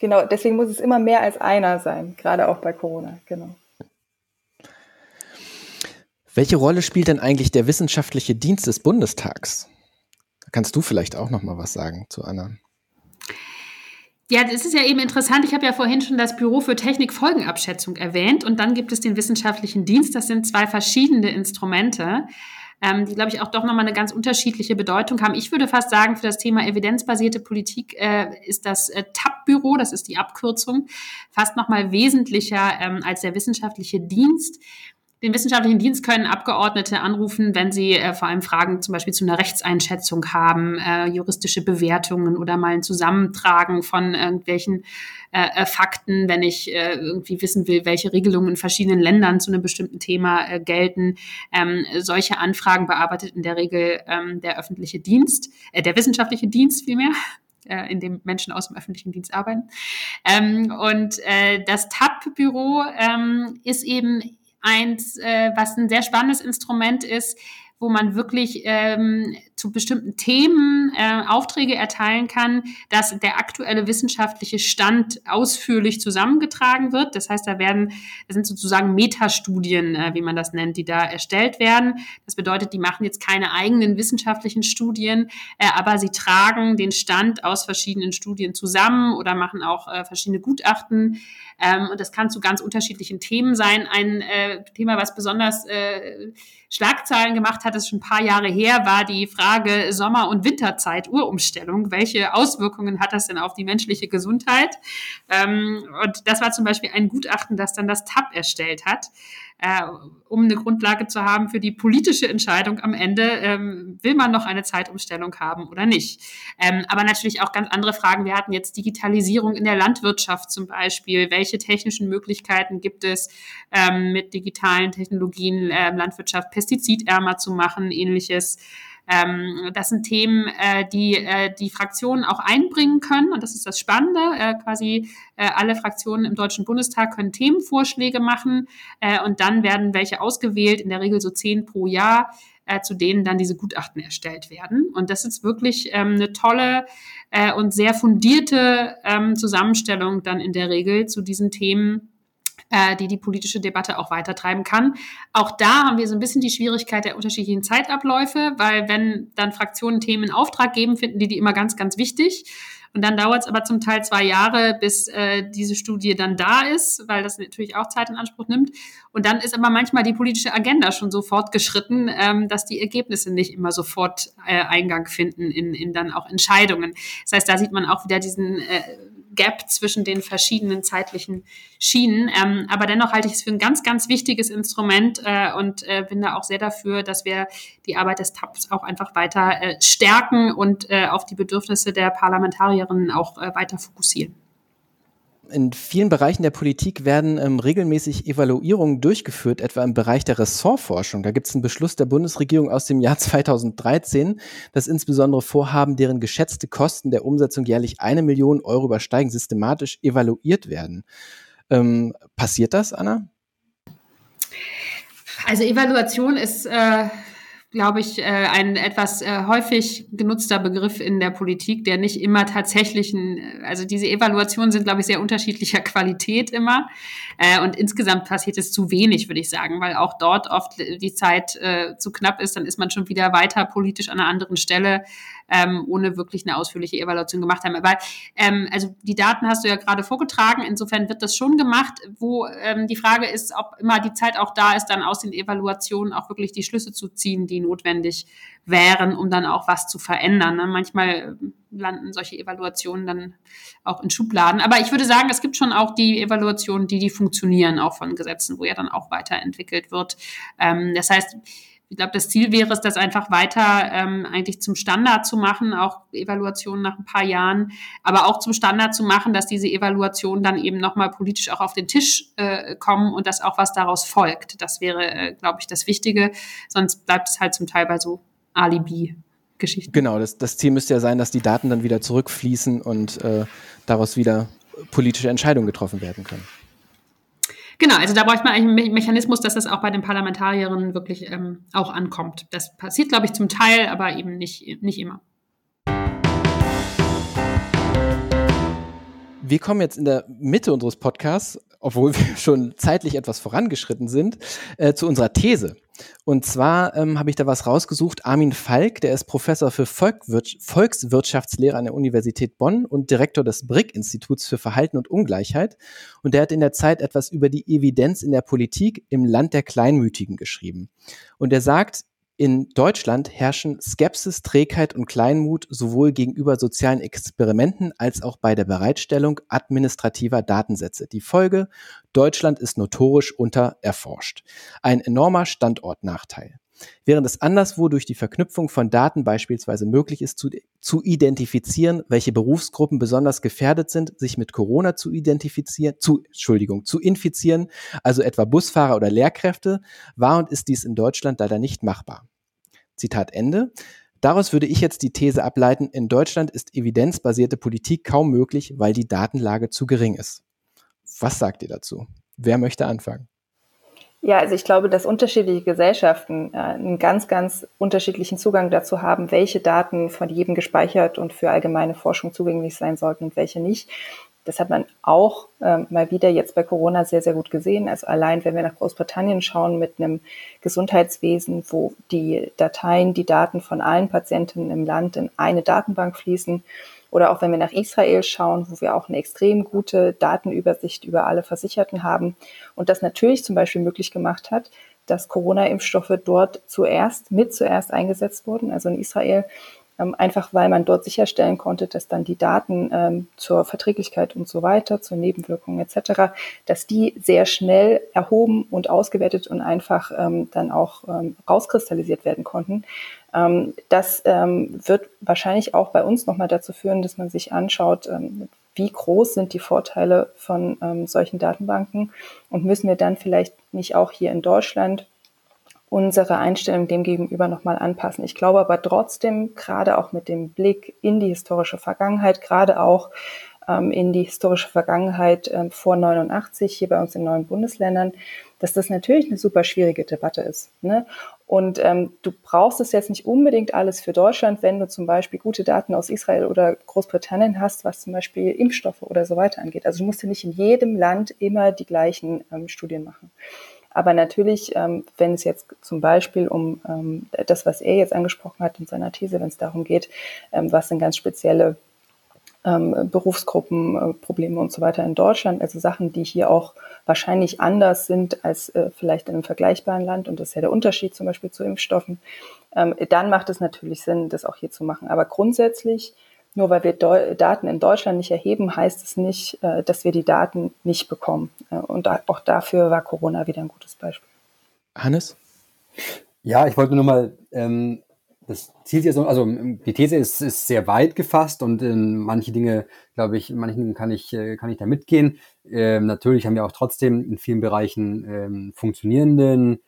[SPEAKER 1] Genau, deswegen muss es immer mehr als einer sein, gerade auch bei Corona, genau.
[SPEAKER 2] Welche Rolle spielt denn eigentlich der wissenschaftliche Dienst des Bundestags? Da kannst du vielleicht auch noch mal was sagen zu Anna.
[SPEAKER 4] Ja, das ist ja eben interessant. Ich habe ja vorhin schon das Büro für Technikfolgenabschätzung erwähnt und dann gibt es den wissenschaftlichen Dienst. Das sind zwei verschiedene Instrumente ähm, die, glaube ich, auch doch nochmal eine ganz unterschiedliche Bedeutung haben. Ich würde fast sagen, für das Thema evidenzbasierte Politik äh, ist das äh, TAP-Büro, das ist die Abkürzung, fast nochmal wesentlicher ähm, als der wissenschaftliche Dienst den wissenschaftlichen Dienst können Abgeordnete anrufen, wenn sie äh, vor allem Fragen zum Beispiel zu einer Rechtseinschätzung haben, äh, juristische Bewertungen oder mal ein Zusammentragen von irgendwelchen äh, äh, Fakten, wenn ich äh, irgendwie wissen will, welche Regelungen in verschiedenen Ländern zu einem bestimmten Thema äh, gelten. Ähm, solche Anfragen bearbeitet in der Regel ähm, der öffentliche Dienst, der wissenschaftliche Dienst vielmehr in dem Menschen aus dem öffentlichen Dienst arbeiten. Ähm, und äh, das TAP-Büro ähm, ist eben eins, äh, was ein sehr spannendes Instrument ist, wo man wirklich ähm, zu bestimmten Themen äh, Aufträge erteilen kann, dass der aktuelle wissenschaftliche Stand ausführlich zusammengetragen wird. Das heißt, da werden, das sind sozusagen Metastudien, äh, wie man das nennt, die da erstellt werden. Das bedeutet, die machen jetzt keine eigenen wissenschaftlichen Studien, äh, aber sie tragen den Stand aus verschiedenen Studien zusammen oder machen auch äh, verschiedene Gutachten. Ähm, und das kann zu ganz unterschiedlichen Themen sein. Ein äh, Thema, was besonders äh, Schlagzeilen gemacht hat, ist schon ein paar Jahre her, war die Frage Sommer- und Winterzeit, Urumstellung. Welche Auswirkungen hat das denn auf die menschliche Gesundheit? Ähm, und das war zum Beispiel ein Gutachten, das dann das TAP erstellt hat äh, um eine Grundlage zu haben für die politische Entscheidung am Ende, ähm, will man noch eine Zeitumstellung haben oder nicht. Ähm, aber natürlich auch ganz andere Fragen. Wir hatten jetzt Digitalisierung in der Landwirtschaft zum Beispiel. Welche technischen Möglichkeiten gibt es, ähm, mit digitalen Technologien äh, Landwirtschaft pestizidärmer zu machen, ähnliches. Ähm, das sind Themen, äh, die äh, die Fraktionen auch einbringen können. Und das ist das Spannende. Äh, quasi äh, alle Fraktionen im Deutschen Bundestag können Themenvorschläge machen. Äh, und dann werden welche ausgewählt, in der Regel so zehn pro Jahr, äh, zu denen dann diese Gutachten erstellt werden. Und das ist wirklich ähm, eine tolle äh, und sehr fundierte ähm, Zusammenstellung dann in der Regel zu diesen Themen äh, die die politische Debatte auch weitertreiben kann. Auch da haben wir so ein bisschen die Schwierigkeit der unterschiedlichen Zeitabläufe, weil wenn dann Fraktionen Themen in Auftrag geben, finden die die immer ganz, ganz wichtig. Und dann dauert es aber zum Teil zwei Jahre, bis äh, diese Studie dann da ist, weil das natürlich auch Zeit in Anspruch nimmt. Und dann ist aber manchmal die politische Agenda schon so fortgeschritten, ähm, dass die Ergebnisse nicht immer sofort äh, Eingang finden in, in dann auch Entscheidungen. Das heißt, da sieht man auch wieder diesen äh, Gap zwischen den verschiedenen zeitlichen Schienen. Ähm, aber dennoch halte ich es für ein ganz, ganz wichtiges Instrument äh, und äh, bin da auch sehr dafür, dass wir die Arbeit des TAPs auch einfach weiter äh, stärken und äh, auf die Bedürfnisse der Parlamentarierinnen auch äh, weiter fokussieren
[SPEAKER 2] in vielen Bereichen der Politik werden ähm, regelmäßig Evaluierungen durchgeführt, etwa im Bereich der Ressortforschung. Da gibt es einen Beschluss der Bundesregierung aus dem Jahr 2013, dass insbesondere Vorhaben, deren geschätzte Kosten der Umsetzung jährlich eine Million Euro übersteigen, systematisch evaluiert werden. Ähm, passiert das, Anna?
[SPEAKER 4] Also Evaluation ist äh, glaube ich, äh, ein etwas äh, häufig genutzter Begriff in der Politik, der nicht immer tatsächlichen, also diese Evaluationen sind, glaube ich, sehr unterschiedlicher Qualität immer. Äh, und insgesamt passiert es zu wenig, würde ich sagen, weil auch dort oft die Zeit äh, zu knapp ist, dann ist man schon wieder weiter politisch an einer anderen Stelle ähm, ohne wirklich eine ausführliche Evaluation gemacht haben. Aber ähm, also die Daten hast du ja gerade vorgetragen, insofern wird das schon gemacht, wo ähm, die Frage ist, ob immer die Zeit auch da ist, dann aus den Evaluationen auch wirklich die Schlüsse zu ziehen, die notwendig wären, um dann auch was zu verändern. Ne? Manchmal ähm, landen solche Evaluationen dann auch in Schubladen. Aber ich würde sagen, es gibt schon auch die Evaluationen, die, die funktionieren, auch von Gesetzen, wo ja dann auch weiterentwickelt wird. Ähm, das heißt, ich glaube, das Ziel wäre es, das einfach weiter ähm, eigentlich zum Standard zu machen, auch Evaluationen nach ein paar Jahren, aber auch zum Standard zu machen, dass diese Evaluationen dann eben nochmal politisch auch auf den Tisch äh, kommen und dass auch was daraus folgt. Das wäre, äh, glaube ich, das Wichtige. Sonst bleibt es halt zum Teil bei so Alibi. Geschichten.
[SPEAKER 2] Genau, das, das Ziel müsste ja sein, dass die Daten dann wieder zurückfließen und äh, daraus wieder politische Entscheidungen getroffen werden können.
[SPEAKER 4] Genau, also da bräuchte man eigentlich einen Mechanismus, dass das auch bei den Parlamentarierinnen wirklich ähm, auch ankommt. Das passiert, glaube ich, zum Teil, aber eben nicht, nicht immer.
[SPEAKER 2] Wir kommen jetzt in der Mitte unseres Podcasts, obwohl wir schon zeitlich etwas vorangeschritten sind, äh, zu unserer These. Und zwar ähm, habe ich da was rausgesucht. Armin Falk, der ist Professor für Volkswirtschaftslehre an der Universität Bonn und Direktor des BRIC-Instituts für Verhalten und Ungleichheit. Und der hat in der Zeit etwas über die Evidenz in der Politik im Land der Kleinmütigen geschrieben. Und er sagt, In Deutschland herrschen Skepsis, Trägheit und Kleinmut sowohl gegenüber sozialen Experimenten als auch bei der Bereitstellung administrativer Datensätze. Die Folge, Deutschland ist notorisch untererforscht. Ein enormer Standortnachteil. Während es anderswo durch die Verknüpfung von Daten beispielsweise möglich ist, zu, zu identifizieren, welche Berufsgruppen besonders gefährdet sind, sich mit Corona zu identifizieren, zu, Entschuldigung, zu infizieren, also etwa Busfahrer oder Lehrkräfte, war und ist dies in Deutschland leider nicht machbar. Zitat Ende. Daraus würde ich jetzt die These ableiten, in Deutschland ist evidenzbasierte Politik kaum möglich, weil die Datenlage zu gering ist. Was sagt ihr dazu? Wer möchte anfangen?
[SPEAKER 1] Ja, also ich glaube, dass unterschiedliche Gesellschaften äh, einen ganz, ganz unterschiedlichen Zugang dazu haben, welche Daten von jedem gespeichert und für allgemeine Forschung zugänglich sein sollten und welche nicht. Das hat man auch ähm, mal wieder jetzt bei Corona sehr, sehr gut gesehen. Also allein, wenn wir nach Großbritannien schauen mit einem Gesundheitswesen, wo die Dateien, die Daten von allen Patienten im Land in eine Datenbank fließen, oder auch wenn wir nach Israel schauen, wo wir auch eine extrem gute Datenübersicht über alle Versicherten haben. Und das natürlich zum Beispiel möglich gemacht hat, dass Corona-Impfstoffe dort zuerst, mit zuerst eingesetzt wurden, also in Israel, einfach weil man dort sicherstellen konnte, dass dann die Daten ähm, zur Verträglichkeit und so weiter, zur Nebenwirkungen etc., dass die sehr schnell erhoben und ausgewertet und einfach ähm, dann auch ähm, rauskristallisiert werden konnten. Ähm, das ähm, wird wahrscheinlich auch bei uns nochmal dazu führen, dass man sich anschaut, ähm, wie groß sind die Vorteile von ähm, solchen Datenbanken und müssen wir dann vielleicht nicht auch hier in Deutschland unsere Einstellung dem gegenüber nochmal anpassen. Ich glaube aber trotzdem, gerade auch mit dem Blick in die historische Vergangenheit, gerade auch ähm, in die historische Vergangenheit ähm, vor 89 hier bei uns in neuen Bundesländern, dass das natürlich eine super schwierige Debatte ist. Ne? Und ähm, du brauchst es jetzt nicht unbedingt alles für Deutschland, wenn du zum Beispiel gute Daten aus Israel oder Großbritannien hast, was zum Beispiel Impfstoffe oder so weiter angeht. Also du musst ja nicht in jedem Land immer die gleichen ähm, Studien machen. Aber natürlich, ähm, wenn es jetzt zum Beispiel um ähm, das, was er jetzt angesprochen hat in seiner These, wenn es darum geht, ähm, was sind ganz spezielle Berufsgruppen, äh, Probleme und so weiter in Deutschland, also Sachen, die hier auch wahrscheinlich anders sind als äh, vielleicht in einem vergleichbaren Land, und das ist ja der Unterschied zum Beispiel zu Impfstoffen, dann macht es natürlich Sinn, das auch hier zu machen. Aber grundsätzlich, nur weil wir Deu Daten in Deutschland nicht erheben, heißt es nicht, äh, dass wir die Daten nicht bekommen. Äh, und da, auch dafür war Corona wieder ein gutes Beispiel.
[SPEAKER 2] Hannes?
[SPEAKER 5] Ja, ich wollte nur mal ähm, das zielt ja so, also die These ist, ist sehr weit gefasst und in manche Dinge, glaube ich, in manchen Dingen kann ich, äh, kann ich da mitgehen. Ähm, natürlich haben wir auch trotzdem in vielen Bereichen ähm, funktionierenden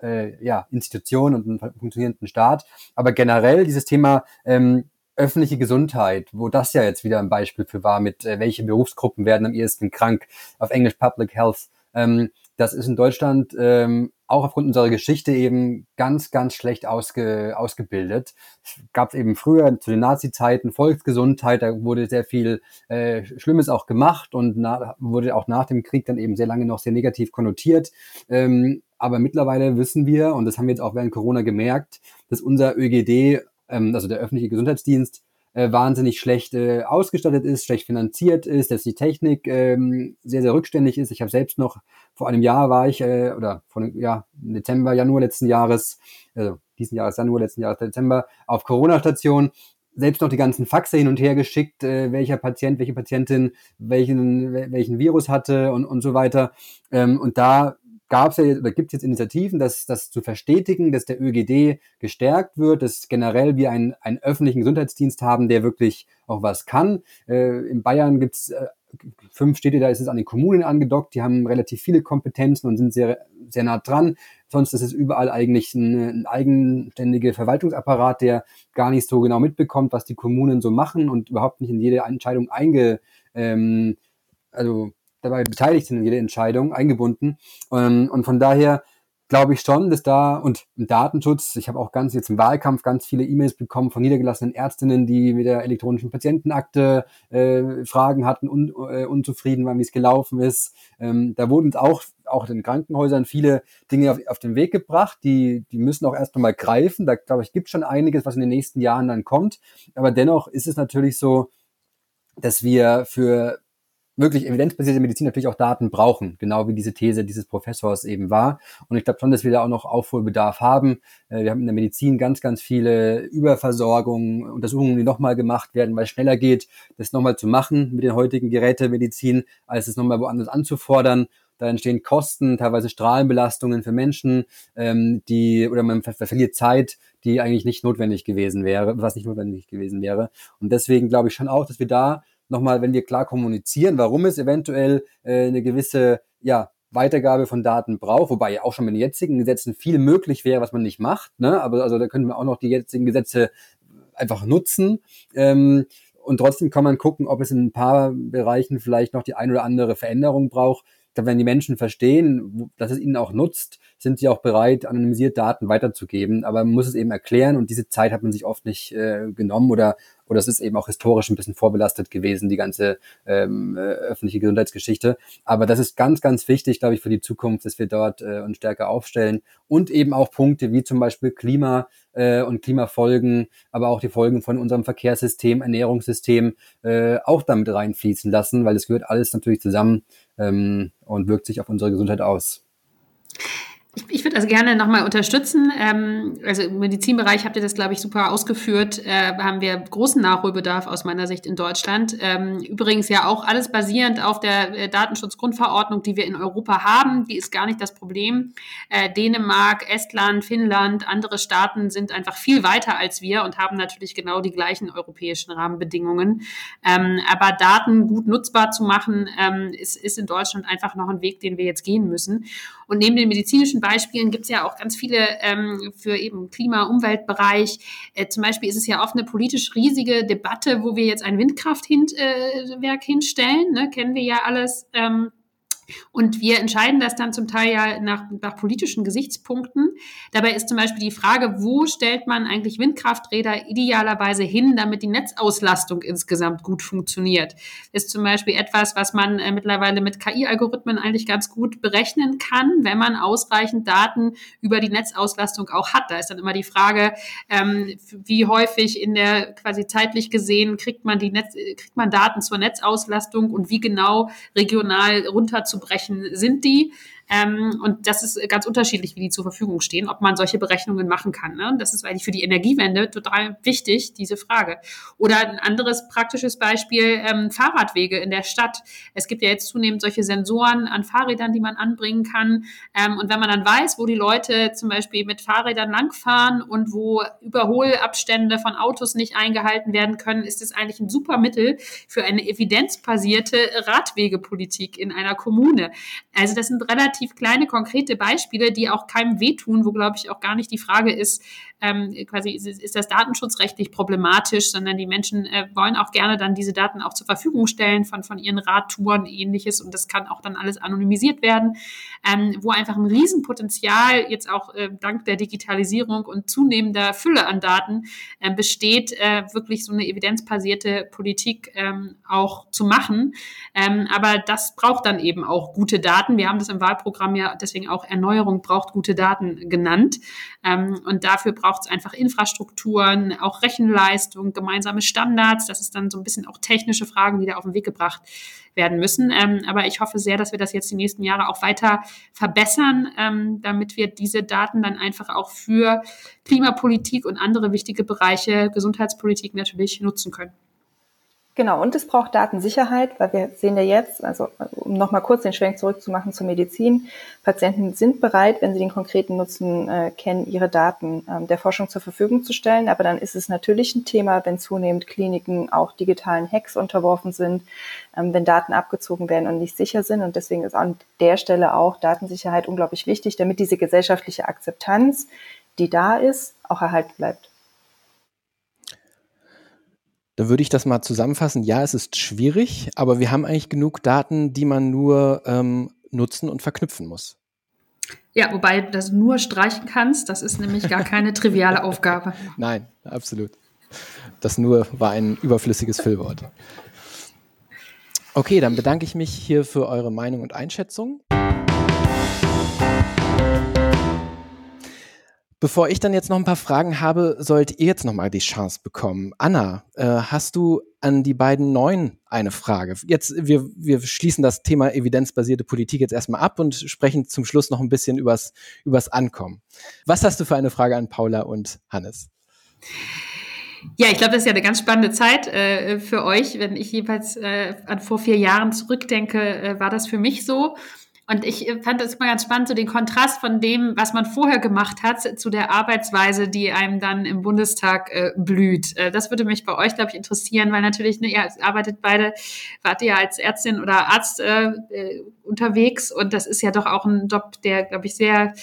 [SPEAKER 5] äh, ja, Institutionen und einen funktionierenden Staat. Aber generell dieses Thema ähm, öffentliche Gesundheit, wo das ja jetzt wieder ein Beispiel für war, mit äh, welche Berufsgruppen werden am ehesten krank, auf Englisch Public Health. Ähm, das ist in Deutschland ähm, auch aufgrund unserer Geschichte eben ganz, ganz schlecht ausge, ausgebildet. Es gab eben früher zu den Nazi-Zeiten Volksgesundheit, da wurde sehr viel äh, Schlimmes auch gemacht und na, wurde auch nach dem Krieg dann eben sehr lange noch sehr negativ konnotiert. Ähm, aber mittlerweile wissen wir, und das haben wir jetzt auch während Corona gemerkt, dass unser ÖGD, ähm, also der öffentliche Gesundheitsdienst, äh, wahnsinnig schlecht äh, ausgestattet ist, schlecht finanziert ist, dass die Technik ähm, sehr, sehr rückständig ist. Ich habe selbst noch vor einem Jahr war ich, äh, oder vor ja, Dezember, Januar letzten Jahres, also diesen Jahres Januar, letzten Jahres Dezember, auf Corona-Station selbst noch die ganzen Faxe hin und her geschickt, äh, welcher Patient, welche Patientin welchen, welchen Virus hatte und, und so weiter. Ähm, und da gab es ja oder gibt es jetzt Initiativen, das, das zu verstetigen, dass der ÖGD gestärkt wird, dass generell wir einen, einen öffentlichen Gesundheitsdienst haben, der wirklich auch was kann. Äh, in Bayern gibt es äh, fünf Städte, da ist es an den Kommunen angedockt, die haben relativ viele Kompetenzen und sind sehr, sehr nah dran. Sonst ist es überall eigentlich ein, ein eigenständiger Verwaltungsapparat, der gar nicht so genau mitbekommt, was die Kommunen so machen und überhaupt nicht in jede Entscheidung einge, ähm, also dabei beteiligt sind in jeder Entscheidung, eingebunden. Ähm, und von daher glaube ich schon, dass da und im Datenschutz, ich habe auch ganz jetzt im Wahlkampf ganz viele E-Mails bekommen von niedergelassenen Ärztinnen, die mit der elektronischen Patientenakte äh, Fragen hatten, un, äh, unzufrieden waren, wie es gelaufen ist. Ähm, da wurden auch auch in den Krankenhäusern viele Dinge auf, auf den Weg gebracht, die, die müssen auch erst einmal greifen. Da glaube ich, gibt schon einiges, was in den nächsten Jahren dann kommt. Aber dennoch ist es natürlich so, dass wir für wirklich evidenzbasierte Medizin natürlich auch Daten brauchen, genau wie diese These dieses Professors eben war. Und ich glaube schon, dass wir da auch noch Aufholbedarf haben. Äh, wir haben in der Medizin ganz, ganz viele Überversorgungen, Untersuchungen, die nochmal gemacht werden, weil es schneller geht, das nochmal zu machen mit den heutigen Gerätemedizin, als es nochmal woanders anzufordern. Da entstehen Kosten, teilweise Strahlenbelastungen für Menschen, ähm, die oder man ver verliert Zeit, die eigentlich nicht notwendig gewesen wäre, was nicht notwendig gewesen wäre. Und deswegen glaube ich schon auch, dass wir da nochmal, wenn wir klar kommunizieren, warum es eventuell äh, eine gewisse ja, Weitergabe von Daten braucht, wobei ja auch schon mit den jetzigen Gesetzen viel möglich wäre, was man nicht macht. Ne? Aber also da können wir auch noch die jetzigen Gesetze einfach nutzen. Ähm, und trotzdem kann man gucken, ob es in ein paar Bereichen vielleicht noch die ein oder andere Veränderung braucht. Wenn die Menschen verstehen, dass es ihnen auch nutzt, sind sie auch bereit, anonymisiert Daten weiterzugeben. Aber man muss es eben erklären und diese Zeit hat man sich oft nicht äh, genommen oder oder es ist eben auch historisch ein bisschen vorbelastet gewesen, die ganze ähm, äh, öffentliche Gesundheitsgeschichte. Aber das ist ganz, ganz wichtig, glaube ich, für die Zukunft, dass wir dort äh, uns stärker aufstellen und eben auch Punkte wie zum Beispiel Klima äh, und Klimafolgen, aber auch die Folgen von unserem Verkehrssystem, Ernährungssystem äh, auch damit reinfließen lassen, weil es gehört alles natürlich zusammen ähm, und wirkt sich auf unsere Gesundheit aus.
[SPEAKER 4] Ich, ich würde also gerne nochmal unterstützen. Ähm, also im Medizinbereich habt ihr das, glaube ich, super ausgeführt. Äh, haben wir großen Nachholbedarf aus meiner Sicht in Deutschland. Ähm, übrigens ja auch alles basierend auf der äh, Datenschutzgrundverordnung, die wir in Europa haben. Die ist gar nicht das Problem. Äh, Dänemark, Estland, Finnland, andere Staaten sind einfach viel weiter als wir und haben natürlich genau die gleichen europäischen Rahmenbedingungen. Ähm, aber Daten gut nutzbar zu machen, ähm, ist, ist in Deutschland einfach noch ein Weg, den wir jetzt gehen müssen. Und neben den medizinischen Beispielen gibt es ja auch ganz viele ähm, für eben Klima-, Umweltbereich. Äh, zum Beispiel ist es ja oft eine politisch riesige Debatte, wo wir jetzt ein Windkraftwerk äh, hinstellen. Ne? Kennen wir ja alles. Ähm, und wir entscheiden das dann zum Teil ja nach, nach politischen Gesichtspunkten. Dabei ist zum Beispiel die Frage, wo stellt man eigentlich Windkrafträder idealerweise hin, damit die Netzauslastung insgesamt gut funktioniert. Ist zum Beispiel etwas, was man äh, mittlerweile mit KI-Algorithmen eigentlich ganz gut berechnen kann, wenn man ausreichend Daten über die Netzauslastung auch hat. Da ist dann immer die Frage, ähm, wie häufig in der quasi zeitlich gesehen kriegt man die Netz, kriegt man Daten zur Netzauslastung und wie genau regional runter zu aufzubrechen sind die. Ähm, und das ist ganz unterschiedlich, wie die zur Verfügung stehen, ob man solche Berechnungen machen kann. Ne? Das ist eigentlich für die Energiewende total wichtig, diese Frage. Oder ein anderes praktisches Beispiel, ähm, Fahrradwege in der Stadt. Es gibt ja jetzt zunehmend solche Sensoren an Fahrrädern, die man anbringen kann. Ähm, und wenn man dann weiß, wo die Leute zum Beispiel mit Fahrrädern langfahren und wo Überholabstände von Autos nicht eingehalten werden können, ist es eigentlich ein super Mittel für eine evidenzbasierte Radwegepolitik in einer Kommune. Also das sind relativ relativ kleine, konkrete Beispiele, die auch keinem wehtun, wo, glaube ich, auch gar nicht die Frage ist, ähm, quasi ist, ist, das datenschutzrechtlich problematisch, sondern die Menschen äh, wollen auch gerne dann diese Daten auch zur Verfügung stellen von, von ihren Radtouren, ähnliches und das kann auch dann alles anonymisiert werden, ähm, wo einfach ein Riesenpotenzial jetzt auch äh, dank der Digitalisierung und zunehmender Fülle an Daten äh, besteht, äh, wirklich so eine evidenzbasierte Politik ähm, auch zu machen. Ähm, aber das braucht dann eben auch gute Daten. Wir haben das im Wahlprogramm ja deswegen auch Erneuerung braucht gute Daten genannt. Ähm, und dafür braucht braucht es einfach Infrastrukturen, auch Rechenleistung, gemeinsame Standards. Das ist dann so ein bisschen auch technische Fragen, die da auf den Weg gebracht werden müssen. Ähm, aber ich hoffe sehr, dass wir das jetzt die nächsten Jahre auch weiter verbessern, ähm, damit wir diese Daten dann einfach auch für Klimapolitik und andere wichtige Bereiche, Gesundheitspolitik natürlich nutzen können.
[SPEAKER 1] Genau, und es braucht Datensicherheit, weil wir sehen ja jetzt, also um nochmal kurz den Schwenk zurückzumachen zur Medizin, Patienten sind bereit, wenn sie den konkreten Nutzen äh, kennen, ihre Daten ähm, der Forschung zur Verfügung zu stellen. Aber dann ist es natürlich ein Thema, wenn zunehmend Kliniken auch digitalen Hacks unterworfen sind, ähm, wenn Daten abgezogen werden und nicht sicher sind. Und deswegen ist an der Stelle auch Datensicherheit unglaublich wichtig, damit diese gesellschaftliche Akzeptanz, die da ist, auch erhalten bleibt.
[SPEAKER 2] Dann würde ich das mal zusammenfassen. Ja, es ist schwierig, aber wir haben eigentlich genug Daten, die man nur ähm, nutzen und verknüpfen muss.
[SPEAKER 4] Ja, wobei du das nur streichen kannst, das ist nämlich gar keine triviale Aufgabe.
[SPEAKER 2] Nein, absolut. Das nur war ein überflüssiges Füllwort. Okay, dann bedanke ich mich hier für eure Meinung und Einschätzung. Bevor ich dann jetzt noch ein paar Fragen habe, sollt ihr jetzt noch mal die Chance bekommen. Anna, äh, hast du an die beiden Neuen eine Frage? Jetzt, wir, wir schließen das Thema evidenzbasierte Politik jetzt erstmal ab und sprechen zum Schluss noch ein bisschen übers, übers Ankommen. Was hast du für eine Frage an Paula und Hannes?
[SPEAKER 4] Ja, ich glaube, das ist ja eine ganz spannende Zeit äh, für euch. Wenn ich jeweils äh, an vor vier Jahren zurückdenke, äh, war das für mich so. Und ich äh, fand das immer ganz spannend, so den Kontrast von dem, was man vorher gemacht hat, zu der Arbeitsweise, die einem dann im Bundestag äh, blüht. Äh, das würde mich bei euch, glaube ich, interessieren, weil natürlich, ne, ihr arbeitet beide, wart ihr als Ärztin oder Arzt äh, äh, unterwegs und das ist ja doch auch ein Job, der, glaube ich, sehr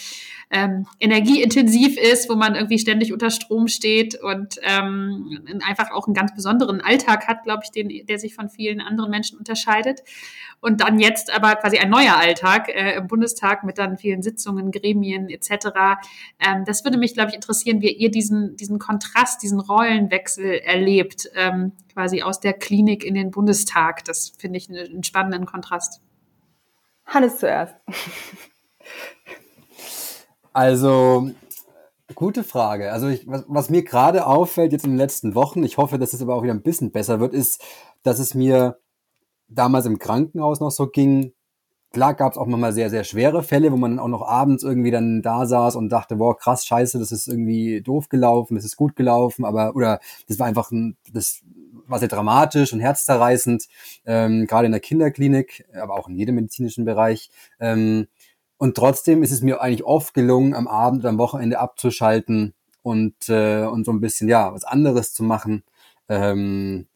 [SPEAKER 4] ähm, energieintensiv ist, wo man irgendwie ständig unter Strom steht und ähm, einfach auch einen ganz besonderen Alltag hat, glaube ich, den, der sich von vielen anderen Menschen unterscheidet. Und dann jetzt aber quasi ein neuer Alltag äh, im Bundestag mit dann vielen Sitzungen, Gremien etc. Ähm, das würde mich, glaube ich, interessieren, wie ihr diesen, diesen Kontrast, diesen Rollenwechsel erlebt, ähm, quasi aus der Klinik in den Bundestag. Das finde ich einen spannenden Kontrast.
[SPEAKER 1] Hannes zuerst.
[SPEAKER 5] Also, gute Frage. Also, ich, was, was mir gerade auffällt jetzt in den letzten Wochen, ich hoffe, dass es aber auch wieder ein bisschen besser wird, ist, dass es mir damals im Krankenhaus noch so ging. Klar gab es auch mal sehr, sehr schwere Fälle, wo man auch noch abends irgendwie dann da saß und dachte, boah, krass, scheiße, das ist irgendwie doof gelaufen, das ist gut gelaufen, aber, oder das war einfach ein, das war sehr dramatisch und herzzerreißend, ähm, gerade in der Kinderklinik, aber auch in jedem medizinischen Bereich. Ähm, und trotzdem ist es mir eigentlich oft gelungen, am Abend oder am Wochenende abzuschalten und, äh, und so ein bisschen, ja, was anderes zu machen. Ähm,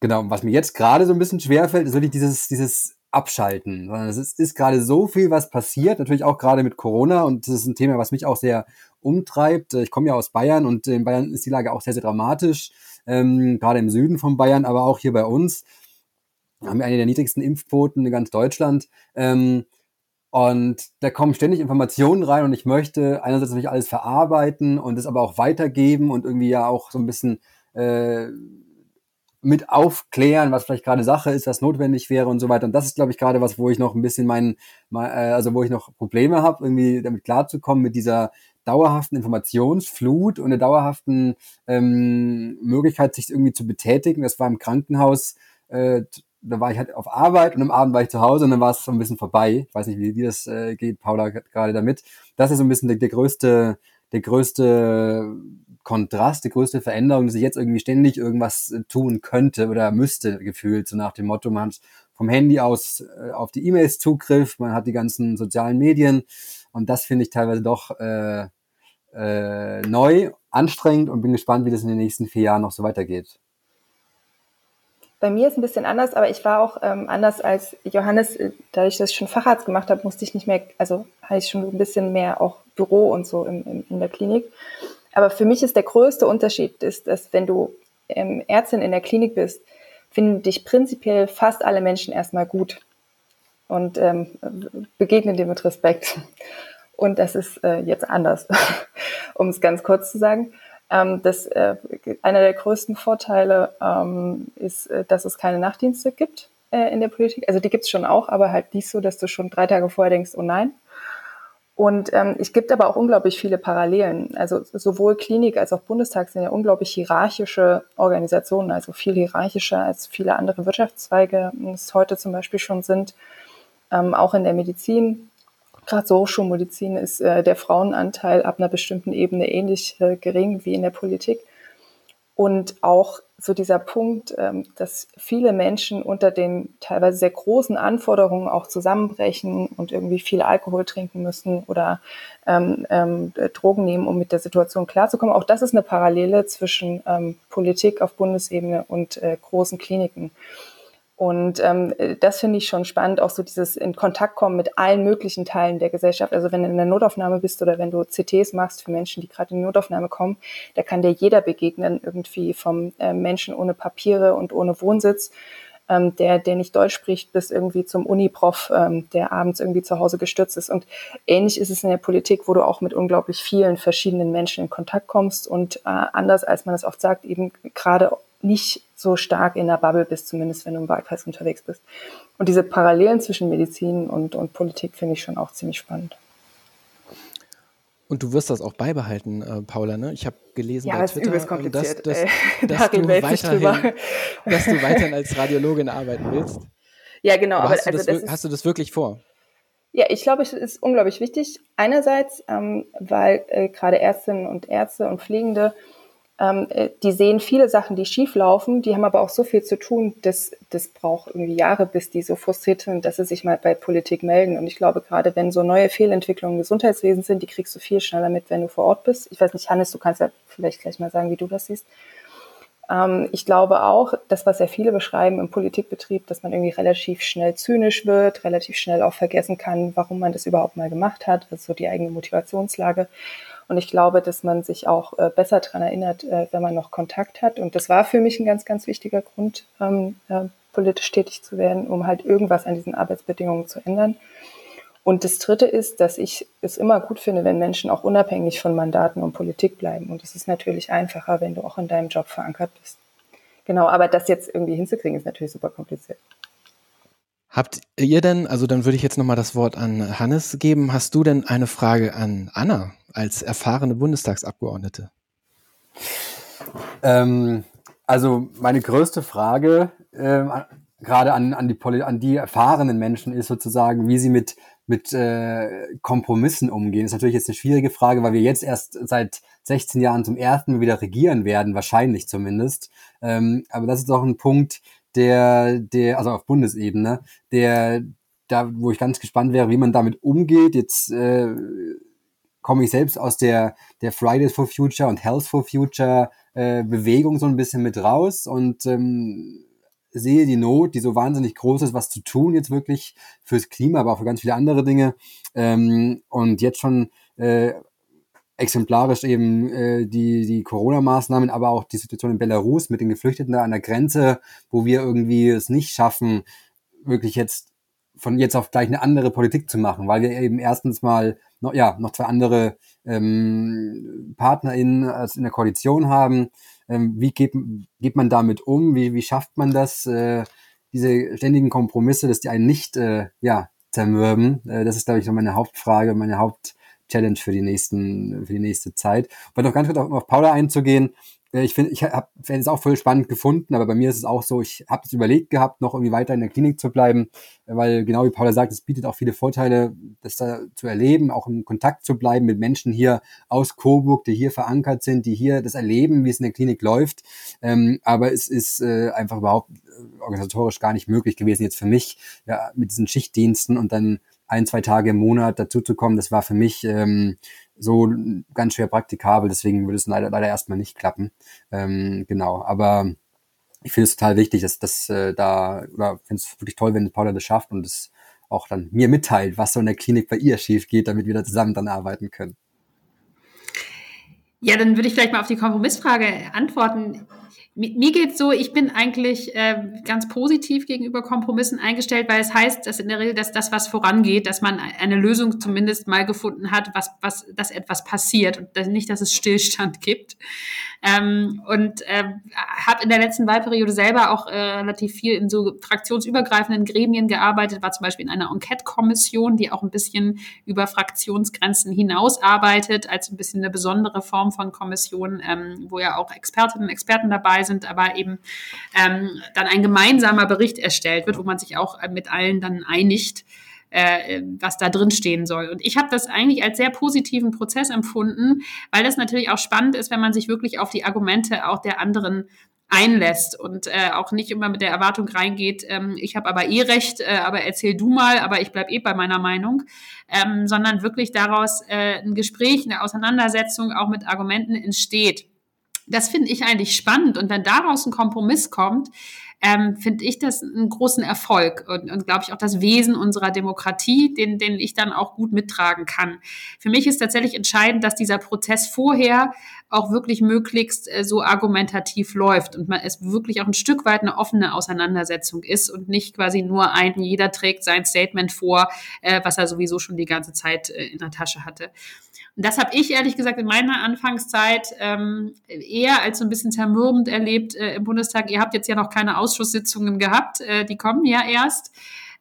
[SPEAKER 5] genau, was mir jetzt gerade so ein bisschen schwerfällt, ist wirklich dieses, dieses Abschalten. Es ist, ist gerade so viel, was passiert, natürlich auch gerade mit Corona und das ist ein Thema, was mich auch sehr umtreibt. Ich komme ja aus Bayern und in Bayern ist die Lage auch sehr, sehr dramatisch, ähm, gerade im Süden von Bayern, aber auch hier bei uns. Haben wir eine der niedrigsten Impfquoten in ganz Deutschland. Ähm, und da kommen ständig Informationen rein und ich möchte einerseits natürlich alles verarbeiten und es aber auch weitergeben und irgendwie ja auch so ein bisschen äh, mit aufklären, was vielleicht gerade Sache ist, was notwendig wäre und so weiter. Und das ist, glaube ich, gerade was, wo ich noch ein bisschen meinen, äh, also wo ich noch Probleme habe, irgendwie damit klarzukommen mit dieser dauerhaften Informationsflut und der dauerhaften ähm, Möglichkeit, sich irgendwie zu betätigen. Das war im Krankenhaus äh, da war ich halt auf Arbeit und am Abend war ich zu Hause und dann war es so ein bisschen vorbei. Ich weiß nicht, wie dir das äh, geht, Paula, gerade damit. Das ist so ein bisschen der, der größte, der größte Kontrast, die größte Veränderung, dass ich jetzt irgendwie ständig irgendwas äh, tun könnte oder müsste, gefühlt, so nach dem Motto, man hat vom Handy aus äh, auf die E-Mails Zugriff, man hat die ganzen sozialen Medien und das finde ich teilweise doch äh, äh, neu, anstrengend und bin gespannt, wie das in den nächsten vier Jahren noch so weitergeht.
[SPEAKER 1] Bei mir ist ein bisschen anders, aber ich war auch ähm, anders als Johannes. Äh, dadurch, dass ich schon Facharzt gemacht habe, musste ich nicht mehr, also hatte ich schon ein bisschen mehr auch Büro und so in, in, in der Klinik. Aber für mich ist der größte Unterschied, ist, dass wenn du ähm, Ärztin in der Klinik bist, finden dich prinzipiell fast alle Menschen erstmal gut und ähm, begegnen dir mit Respekt. Und das ist äh, jetzt anders, um es ganz kurz zu sagen. Ähm, das, äh, einer der größten Vorteile ähm, ist, äh, dass es keine Nachtdienste gibt äh, in der Politik. Also die gibt es schon auch, aber halt nicht so, dass du schon drei Tage vorher denkst, oh nein. Und ähm, es gibt aber auch unglaublich viele Parallelen. Also sowohl Klinik als auch Bundestag sind ja unglaublich hierarchische Organisationen, also viel hierarchischer als viele andere Wirtschaftszweige es heute zum Beispiel schon sind. Ähm, auch in der Medizin gerade so Hochschulmedizin ist äh, der Frauenanteil ab einer bestimmten Ebene ähnlich äh, gering wie in der Politik. Und auch so dieser Punkt, ähm, dass viele Menschen unter den teilweise sehr großen Anforderungen auch zusammenbrechen und irgendwie viel Alkohol trinken müssen oder ähm, ähm, Drogen nehmen, um mit der Situation klarzukommen. Auch das ist eine Parallele zwischen ähm, Politik auf Bundesebene und äh, großen Kliniken. Und ähm, das finde ich schon spannend, auch so dieses in Kontakt kommen mit allen möglichen Teilen der Gesellschaft. Also wenn du in der Notaufnahme bist oder wenn du CTs machst für Menschen, die gerade in die Notaufnahme kommen, da kann dir jeder begegnen, irgendwie vom äh, Menschen ohne Papiere und ohne Wohnsitz, ähm, der, der nicht Deutsch spricht, bis irgendwie zum Uniprof, ähm, der abends irgendwie zu Hause gestürzt ist. Und ähnlich ist es in der Politik, wo du auch mit unglaublich vielen verschiedenen Menschen in Kontakt kommst und äh, anders als man es oft sagt, eben gerade nicht so stark in der Bubble bist, zumindest wenn du im Wahlkreis unterwegs bist. Und diese Parallelen zwischen Medizin und, und Politik finde ich schon auch ziemlich spannend.
[SPEAKER 2] Und du wirst das auch beibehalten, äh, Paula, ne? Ich habe gelesen
[SPEAKER 1] ja,
[SPEAKER 2] bei
[SPEAKER 1] ist
[SPEAKER 2] Twitter,
[SPEAKER 1] übelst
[SPEAKER 2] ähm,
[SPEAKER 1] kompliziert.
[SPEAKER 2] dass, dass, dass, du weiterhin, dass du weiterhin als Radiologin arbeiten willst.
[SPEAKER 1] Ja, genau.
[SPEAKER 2] Aber
[SPEAKER 1] Aber
[SPEAKER 2] hast, du
[SPEAKER 1] also
[SPEAKER 2] das,
[SPEAKER 1] das ist,
[SPEAKER 2] hast du das wirklich vor?
[SPEAKER 1] Ja, ich glaube, es ist unglaublich wichtig. Einerseits, ähm, weil äh, gerade Ärztinnen und Ärzte und Pflegende, ähm, äh, die sehen viele Sachen, die schief laufen, die haben aber auch so viel zu tun, dass das braucht irgendwie Jahre, bis die so frustriert sind, dass sie sich mal bei Politik melden. Und ich glaube, gerade wenn so neue Fehlentwicklungen im Gesundheitswesen sind, die kriegst du viel schneller mit, wenn du vor Ort bist. Ich weiß nicht, Hannes, du kannst ja vielleicht gleich mal sagen, wie du das siehst. Ähm, ich glaube auch, das, was ja viele beschreiben im Politikbetrieb, dass man irgendwie relativ schnell zynisch wird, relativ schnell auch vergessen kann, warum man das überhaupt mal gemacht hat, also so die eigene Motivationslage. Und ich glaube, dass man sich auch äh, besser daran erinnert, äh, wenn man noch Kontakt hat. Und das war für mich ein ganz, ganz wichtiger Grund, ähm, äh, politisch tätig zu werden, um halt irgendwas an diesen Arbeitsbedingungen zu ändern. Und das Dritte ist, dass ich es immer gut finde, wenn Menschen auch unabhängig von Mandaten und Politik bleiben. Und es ist natürlich einfacher, wenn du auch in deinem Job verankert bist. Genau, aber das jetzt irgendwie hinzukriegen, ist natürlich super kompliziert.
[SPEAKER 2] Habt ihr denn, also dann würde ich jetzt nochmal das Wort an Hannes geben, hast du denn eine Frage an Anna als erfahrene Bundestagsabgeordnete?
[SPEAKER 5] Ähm, also meine größte Frage ähm, gerade an, an, die an die erfahrenen Menschen ist sozusagen, wie sie mit, mit äh, Kompromissen umgehen. ist natürlich jetzt eine schwierige Frage, weil wir jetzt erst seit 16 Jahren zum ersten Mal wieder regieren werden, wahrscheinlich zumindest. Ähm, aber das ist doch ein Punkt, der, der, also auf Bundesebene, der, da, wo ich ganz gespannt wäre, wie man damit umgeht. Jetzt äh, komme ich selbst aus der, der Fridays for Future und Health for Future äh, Bewegung so ein bisschen mit raus und ähm, sehe die Not, die so wahnsinnig groß ist, was zu tun jetzt wirklich fürs Klima, aber auch für ganz viele andere Dinge. Ähm, und jetzt schon äh, exemplarisch eben äh, die, die Corona-Maßnahmen, aber auch die Situation in Belarus mit den Geflüchteten da an der Grenze, wo wir irgendwie es nicht schaffen, wirklich jetzt von jetzt auf gleich eine andere Politik zu machen, weil wir eben erstens mal noch, ja, noch zwei andere ähm, PartnerInnen als in der Koalition haben. Ähm, wie geht, geht man damit um? Wie, wie schafft man das? Äh, diese ständigen Kompromisse, dass die einen nicht äh, ja, zermürben. Äh, das ist, glaube ich, so meine Hauptfrage, meine Hauptchallenge für die nächsten, für die nächste Zeit. Aber noch ganz kurz auf, auf Paula einzugehen. Äh, Ich finde, ich habe es auch voll spannend gefunden, aber bei mir ist es auch so, ich habe es überlegt gehabt, noch irgendwie weiter in der Klinik zu bleiben, weil genau wie Paula sagt, es bietet auch viele Vorteile, das da zu erleben, auch in Kontakt zu bleiben mit Menschen hier aus Coburg, die hier verankert sind, die hier das erleben, wie es in der Klinik läuft. Ähm, aber es ist äh, einfach überhaupt äh, organisatorisch gar nicht möglich gewesen jetzt für mich, ja, mit diesen Schichtdiensten und dann ein, zwei Tage im Monat dazu zu kommen, das war für mich ähm, so ganz schwer praktikabel, deswegen würde es leider, leider erstmal nicht klappen. Ähm, genau, aber ich finde es total wichtig, dass das äh, da, oder finde es wirklich toll, wenn Paula das schafft und es auch dann mir mitteilt, was so in der Klinik bei ihr schief geht, damit wir da zusammen dann arbeiten können.
[SPEAKER 4] Ja, dann würde ich vielleicht mal auf die Kompromissfrage antworten. Mi- Mir geht's so, ich bin eigentlich äh, ganz positiv gegenüber Kompromissen eingestellt, weil es heißt, dass in der Regel, dass das, was vorangeht, dass man eine Lösung zumindest mal gefunden hat, was, was, dass etwas passiert und nicht, dass es Stillstand gibt. Ähm, und äh, habe in der letzten Wahlperiode selber auch äh, relativ viel in so fraktionsübergreifenden Gremien gearbeitet, war zum Beispiel in einer Enquete-Kommission, die auch ein bisschen über Fraktionsgrenzen hinaus arbeitet, als ein bisschen eine besondere Form von Kommission, ähm, wo ja auch Expertinnen und Experten dabei sind, aber eben ähm, dann ein gemeinsamer Bericht erstellt wird, wo man sich auch äh, mit allen dann einigt, äh, was da drin stehen soll. Und ich habe das eigentlich als sehr positiven Prozess empfunden, weil das natürlich auch spannend ist, wenn man sich wirklich auf die Argumente auch der anderen einlässt und äh, auch nicht immer mit der Erwartung reingeht, ähm, ich habe aber eh recht, äh, aber erzähl du mal, aber ich bleib eh bei meiner Meinung, ähm, sondern wirklich daraus äh, ein Gespräch, eine Auseinandersetzung auch mit Argumenten entsteht. Das finde ich eigentlich spannend und wenn daraus ein Kompromiss kommt, ähm, finde ich das einen großen Erfolg und, und glaube ich auch das Wesen unserer Demokratie, den, den ich dann auch gut mittragen kann. Für mich ist tatsächlich entscheidend, dass dieser Prozess vorher auch wirklich möglichst äh, so argumentativ läuft und man es wirklich auch ein Stück weit eine offene Auseinandersetzung ist und nicht quasi nur ein, jeder trägt sein Statement vor, äh, was er sowieso schon die ganze Zeit äh, in der Tasche hatte. Und das habe ich ehrlich gesagt in meiner Anfangszeit ähm, eher als so ein bisschen zermürbend erlebt äh, im Bundestag. Ihr habt jetzt ja noch keine Ausschusssitzungen gehabt, äh, die kommen ja erst.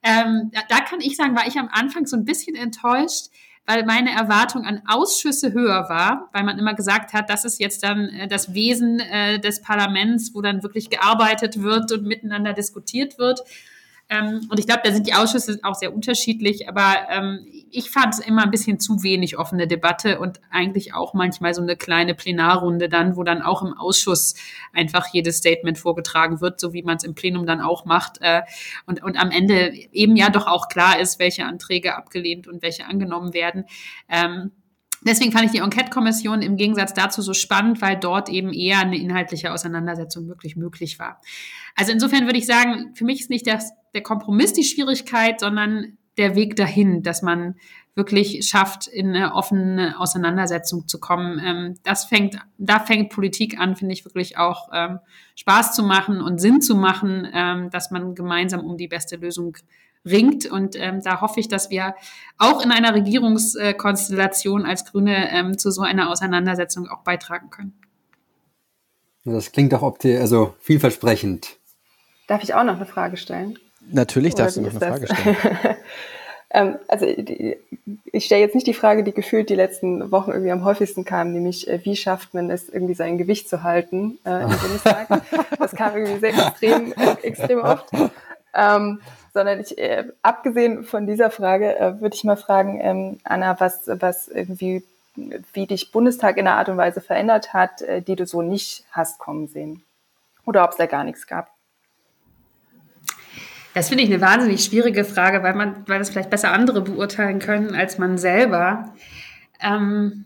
[SPEAKER 4] Ähm, da, da kann ich sagen, war ich am Anfang so ein bisschen enttäuscht, weil meine Erwartung an Ausschüsse höher war, weil man immer gesagt hat, das ist jetzt dann äh, das Wesen äh, des Parlaments, wo dann wirklich gearbeitet wird und miteinander diskutiert wird. Ähm, und ich glaube, da sind die Ausschüsse auch sehr unterschiedlich, aber ähm, ich fand es immer ein bisschen zu wenig offene Debatte und eigentlich auch manchmal so eine kleine Plenarrunde dann, wo dann auch im Ausschuss einfach jedes Statement vorgetragen wird, so wie man es im Plenum dann auch macht. Äh, und, und am Ende eben ja doch auch klar ist, welche Anträge abgelehnt und welche angenommen werden. Ähm, Deswegen fand ich die Enquete-Kommission im Gegensatz dazu so spannend, weil dort eben eher eine inhaltliche Auseinandersetzung wirklich möglich war. Also insofern würde ich sagen, für mich ist nicht das, der Kompromiss die Schwierigkeit, sondern der Weg dahin, dass man wirklich schafft, in eine offene Auseinandersetzung zu kommen. Ähm, das fängt, da fängt Politik an, finde ich wirklich auch ähm, Spaß zu machen und Sinn zu machen, ähm, dass man gemeinsam um die beste Lösung ringt. Und ähm, da hoffe ich, dass wir auch in einer Regierungskonstellation als Grüne ähm, zu so einer Auseinandersetzung auch beitragen können.
[SPEAKER 5] Das klingt doch also vielversprechend.
[SPEAKER 1] Darf ich auch noch eine Frage stellen?
[SPEAKER 2] Natürlich darfst du noch eine Frage stellen.
[SPEAKER 1] ähm, also die, ich stelle jetzt nicht die Frage, die gefühlt die letzten Wochen irgendwie am häufigsten kam, nämlich äh, wie schafft man es, irgendwie sein Gewicht zu halten äh, im Bundestag. das kam irgendwie sehr extrem, äh, extrem oft. Ähm, sondern ich, äh, abgesehen von dieser Frage, äh, würde ich mal fragen, ähm, Anna, was, was irgendwie, wie dich Bundestag in einer Art und Weise verändert hat, äh, die du so nicht hast kommen sehen. Oder ob es da gar nichts gab.
[SPEAKER 4] Das finde ich eine wahnsinnig schwierige Frage, weil man, weil das vielleicht besser andere beurteilen können als man selber. Ähm,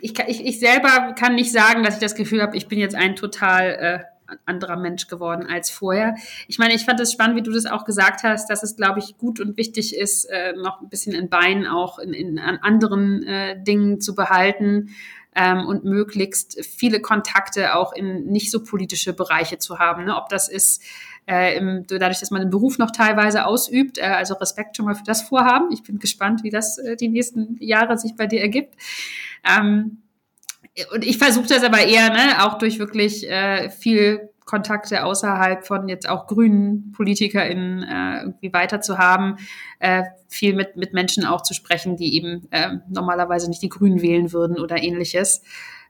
[SPEAKER 4] ich, ich, ich selber kann nicht sagen, dass ich das Gefühl habe, ich bin jetzt ein total äh, anderer Mensch geworden als vorher. Ich meine, ich fand es spannend, wie du das auch gesagt hast, dass es, glaube ich, gut und wichtig ist, äh, noch ein bisschen in Beinen auch in, in an anderen äh, Dingen zu behalten ähm, und möglichst viele Kontakte auch in nicht so politische Bereiche zu haben. Ne? Ob das ist äh, im, dadurch, dass man den Beruf noch teilweise ausübt, äh, also Respekt schon mal für das Vorhaben. Ich bin gespannt, wie das äh, die nächsten Jahre sich bei dir ergibt. Ähm, und ich versuche das aber eher, ne, auch durch wirklich äh, viel Kontakte außerhalb von jetzt auch grünen PolitikerInnen äh, irgendwie weiter zu haben, äh, viel mit, mit Menschen auch zu sprechen, die eben äh, normalerweise nicht die Grünen wählen würden oder ähnliches.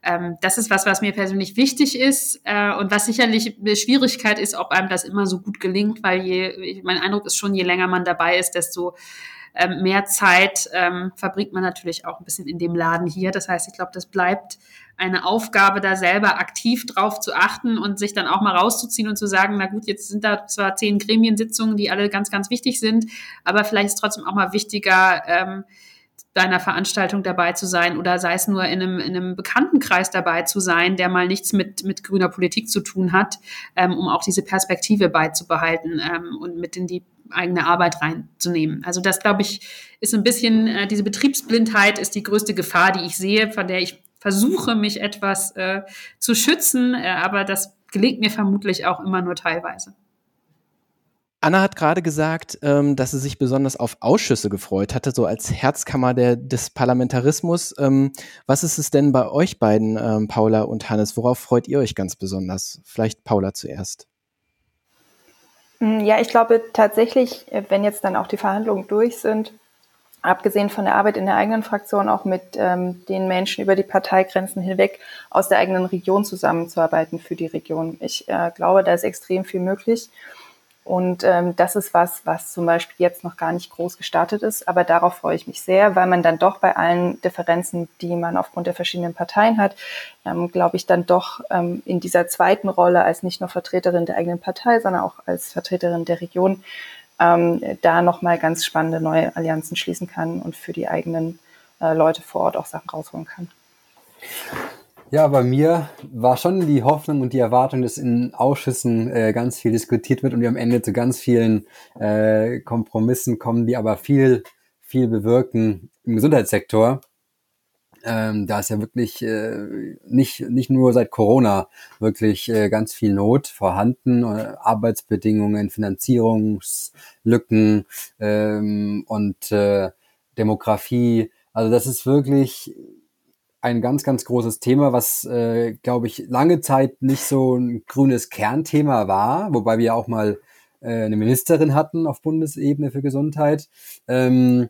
[SPEAKER 4] Ähm, das ist was, was mir persönlich wichtig ist äh, und was sicherlich eine Schwierigkeit ist, ob einem das immer so gut gelingt, weil je, mein Eindruck ist schon, je länger man dabei ist, desto ähm, mehr Zeit ähm, verbringt man natürlich auch ein bisschen in dem Laden hier. Das heißt, ich glaube, das bleibt eine Aufgabe, da selber aktiv drauf zu achten und sich dann auch mal rauszuziehen und zu sagen, na gut, jetzt sind da zwar zehn Gremiensitzungen, die alle ganz, ganz wichtig sind, aber vielleicht ist trotzdem auch mal wichtiger, bei einer Veranstaltung dabei zu sein oder sei es nur in einem, in einem Bekanntenkreis dabei zu sein, der mal nichts mit, mit grüner Politik zu tun hat, ähm, um auch diese Perspektive beizubehalten ähm, und mit in die eigene Arbeit reinzunehmen. Also das, glaube ich, ist ein bisschen, äh, diese Betriebsblindheit ist die größte Gefahr, die ich sehe, von der ich versuche, mich etwas äh, zu schützen, äh, aber das gelingt mir vermutlich auch immer nur teilweise.
[SPEAKER 2] Anna hat gerade gesagt, ähm, dass sie sich besonders auf Ausschüsse gefreut hatte, so als Herzkammer der, des Parlamentarismus. Ähm, was ist es denn bei euch beiden, ähm, Paula und Hannes? Worauf freut ihr euch ganz besonders? Vielleicht Paula zuerst.
[SPEAKER 1] Mm, ja, ich glaube tatsächlich, äh, wenn jetzt dann auch die Verhandlungen durch sind, abgesehen von der Arbeit in der eigenen Fraktion, auch mit ähm, den Menschen über die Parteigrenzen hinweg aus der eigenen Region zusammenzuarbeiten für die Region. Ich äh, glaube, da ist extrem viel möglich. Und ähm, das ist was, was zum Beispiel jetzt noch gar nicht groß gestartet ist. Aber darauf freue ich mich sehr, weil man dann doch bei allen Differenzen, die man aufgrund der verschiedenen Parteien hat, ähm, glaube ich, dann doch ähm, in dieser zweiten Rolle als nicht nur Vertreterin der eigenen Partei, sondern auch als Vertreterin der Region ähm, da nochmal ganz spannende neue Allianzen schließen kann und für die eigenen äh, Leute vor Ort auch Sachen rausholen kann.
[SPEAKER 5] Ja, bei mir war schon die Hoffnung und die Erwartung, dass in Ausschüssen äh, ganz viel diskutiert wird und wir am Ende zu ganz vielen äh, Kompromissen kommen, die aber viel, viel bewirken im Gesundheitssektor. Ähm, da ist ja wirklich äh, nicht, nicht nur seit Corona wirklich äh, ganz viel Not vorhanden, äh, Arbeitsbedingungen, Finanzierungslücken ähm, und äh, Demografie. Also das ist wirklich ein ganz, ganz großes Thema, was, äh, glaube ich, lange Zeit nicht so ein grünes Kernthema war, wobei wir auch mal äh, eine Ministerin hatten auf Bundesebene für Gesundheit. Ähm,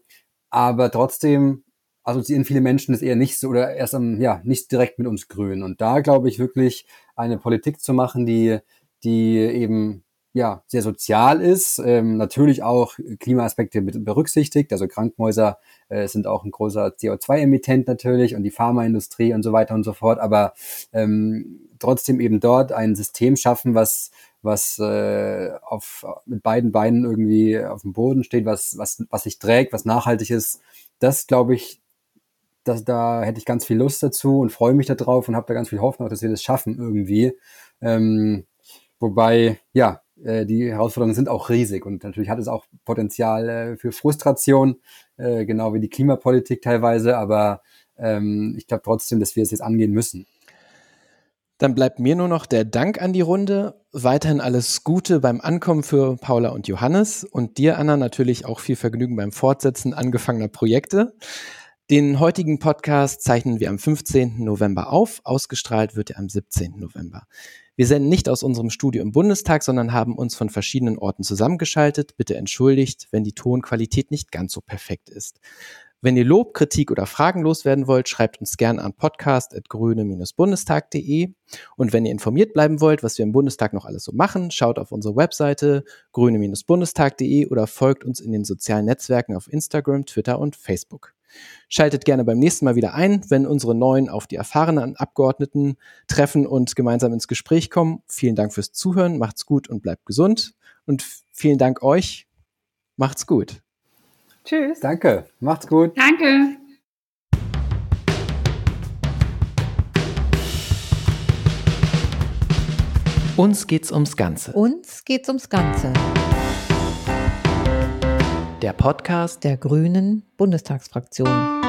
[SPEAKER 5] aber trotzdem assoziieren viele Menschen das eher nicht so oder erst am, ja, nicht direkt mit uns Grünen. Und da glaube ich wirklich, eine Politik zu machen, die, die eben ja, sehr sozial ist, ähm, natürlich auch Klimaaspekte mit berücksichtigt. Also Krankenhäuser äh, sind auch ein großer CO2-Emittent natürlich und die Pharmaindustrie und so weiter und so fort. Aber ähm, trotzdem eben dort ein System schaffen, was was äh, auf mit beiden Beinen irgendwie auf dem Boden steht, was was was sich trägt, was nachhaltig ist. Das glaube ich, dass da hätte ich ganz viel Lust dazu und freue mich darauf und habe da ganz viel Hoffnung, dass wir das schaffen irgendwie. Ähm, wobei ja die Herausforderungen sind auch riesig und natürlich hat es auch Potenzial äh, für Frustration, äh, genau wie die Klimapolitik teilweise, aber ähm, ich glaube trotzdem, dass wir es jetzt angehen müssen.
[SPEAKER 2] Dann bleibt mir nur noch der Dank an die Runde. Weiterhin alles Gute beim Ankommen für Paula und Johannes und dir, Anna, natürlich auch viel Vergnügen beim Fortsetzen angefangener Projekte. Den heutigen Podcast zeichnen wir am 15. November auf. Ausgestrahlt wird er am 17. November. Wir senden nicht aus unserem Studio im Bundestag, sondern haben uns von verschiedenen Orten zusammengeschaltet. Bitte entschuldigt, wenn die Tonqualität nicht ganz so perfekt ist. Wenn ihr Lob, Kritik oder Fragen loswerden wollt, schreibt uns gerne an podcast.grüne-bundestag.de. Und wenn ihr informiert bleiben wollt, was wir im Bundestag noch alles so machen, schaut auf unsere Webseite grüne-bundestag.de oder folgt uns in den sozialen Netzwerken auf Instagram, Twitter und Facebook. Schaltet gerne beim nächsten Mal wieder ein, wenn unsere neuen auf die erfahrenen Abgeordneten treffen und gemeinsam ins Gespräch kommen. Vielen Dank fürs Zuhören, macht's gut und bleibt gesund. Und vielen Dank euch. Macht's gut.
[SPEAKER 5] Tschüss. Danke. Macht's gut.
[SPEAKER 4] Danke.
[SPEAKER 2] Uns geht's ums Ganze.
[SPEAKER 3] Uns geht's ums Ganze
[SPEAKER 2] der Podcast
[SPEAKER 3] der Grünen Bundestagsfraktion.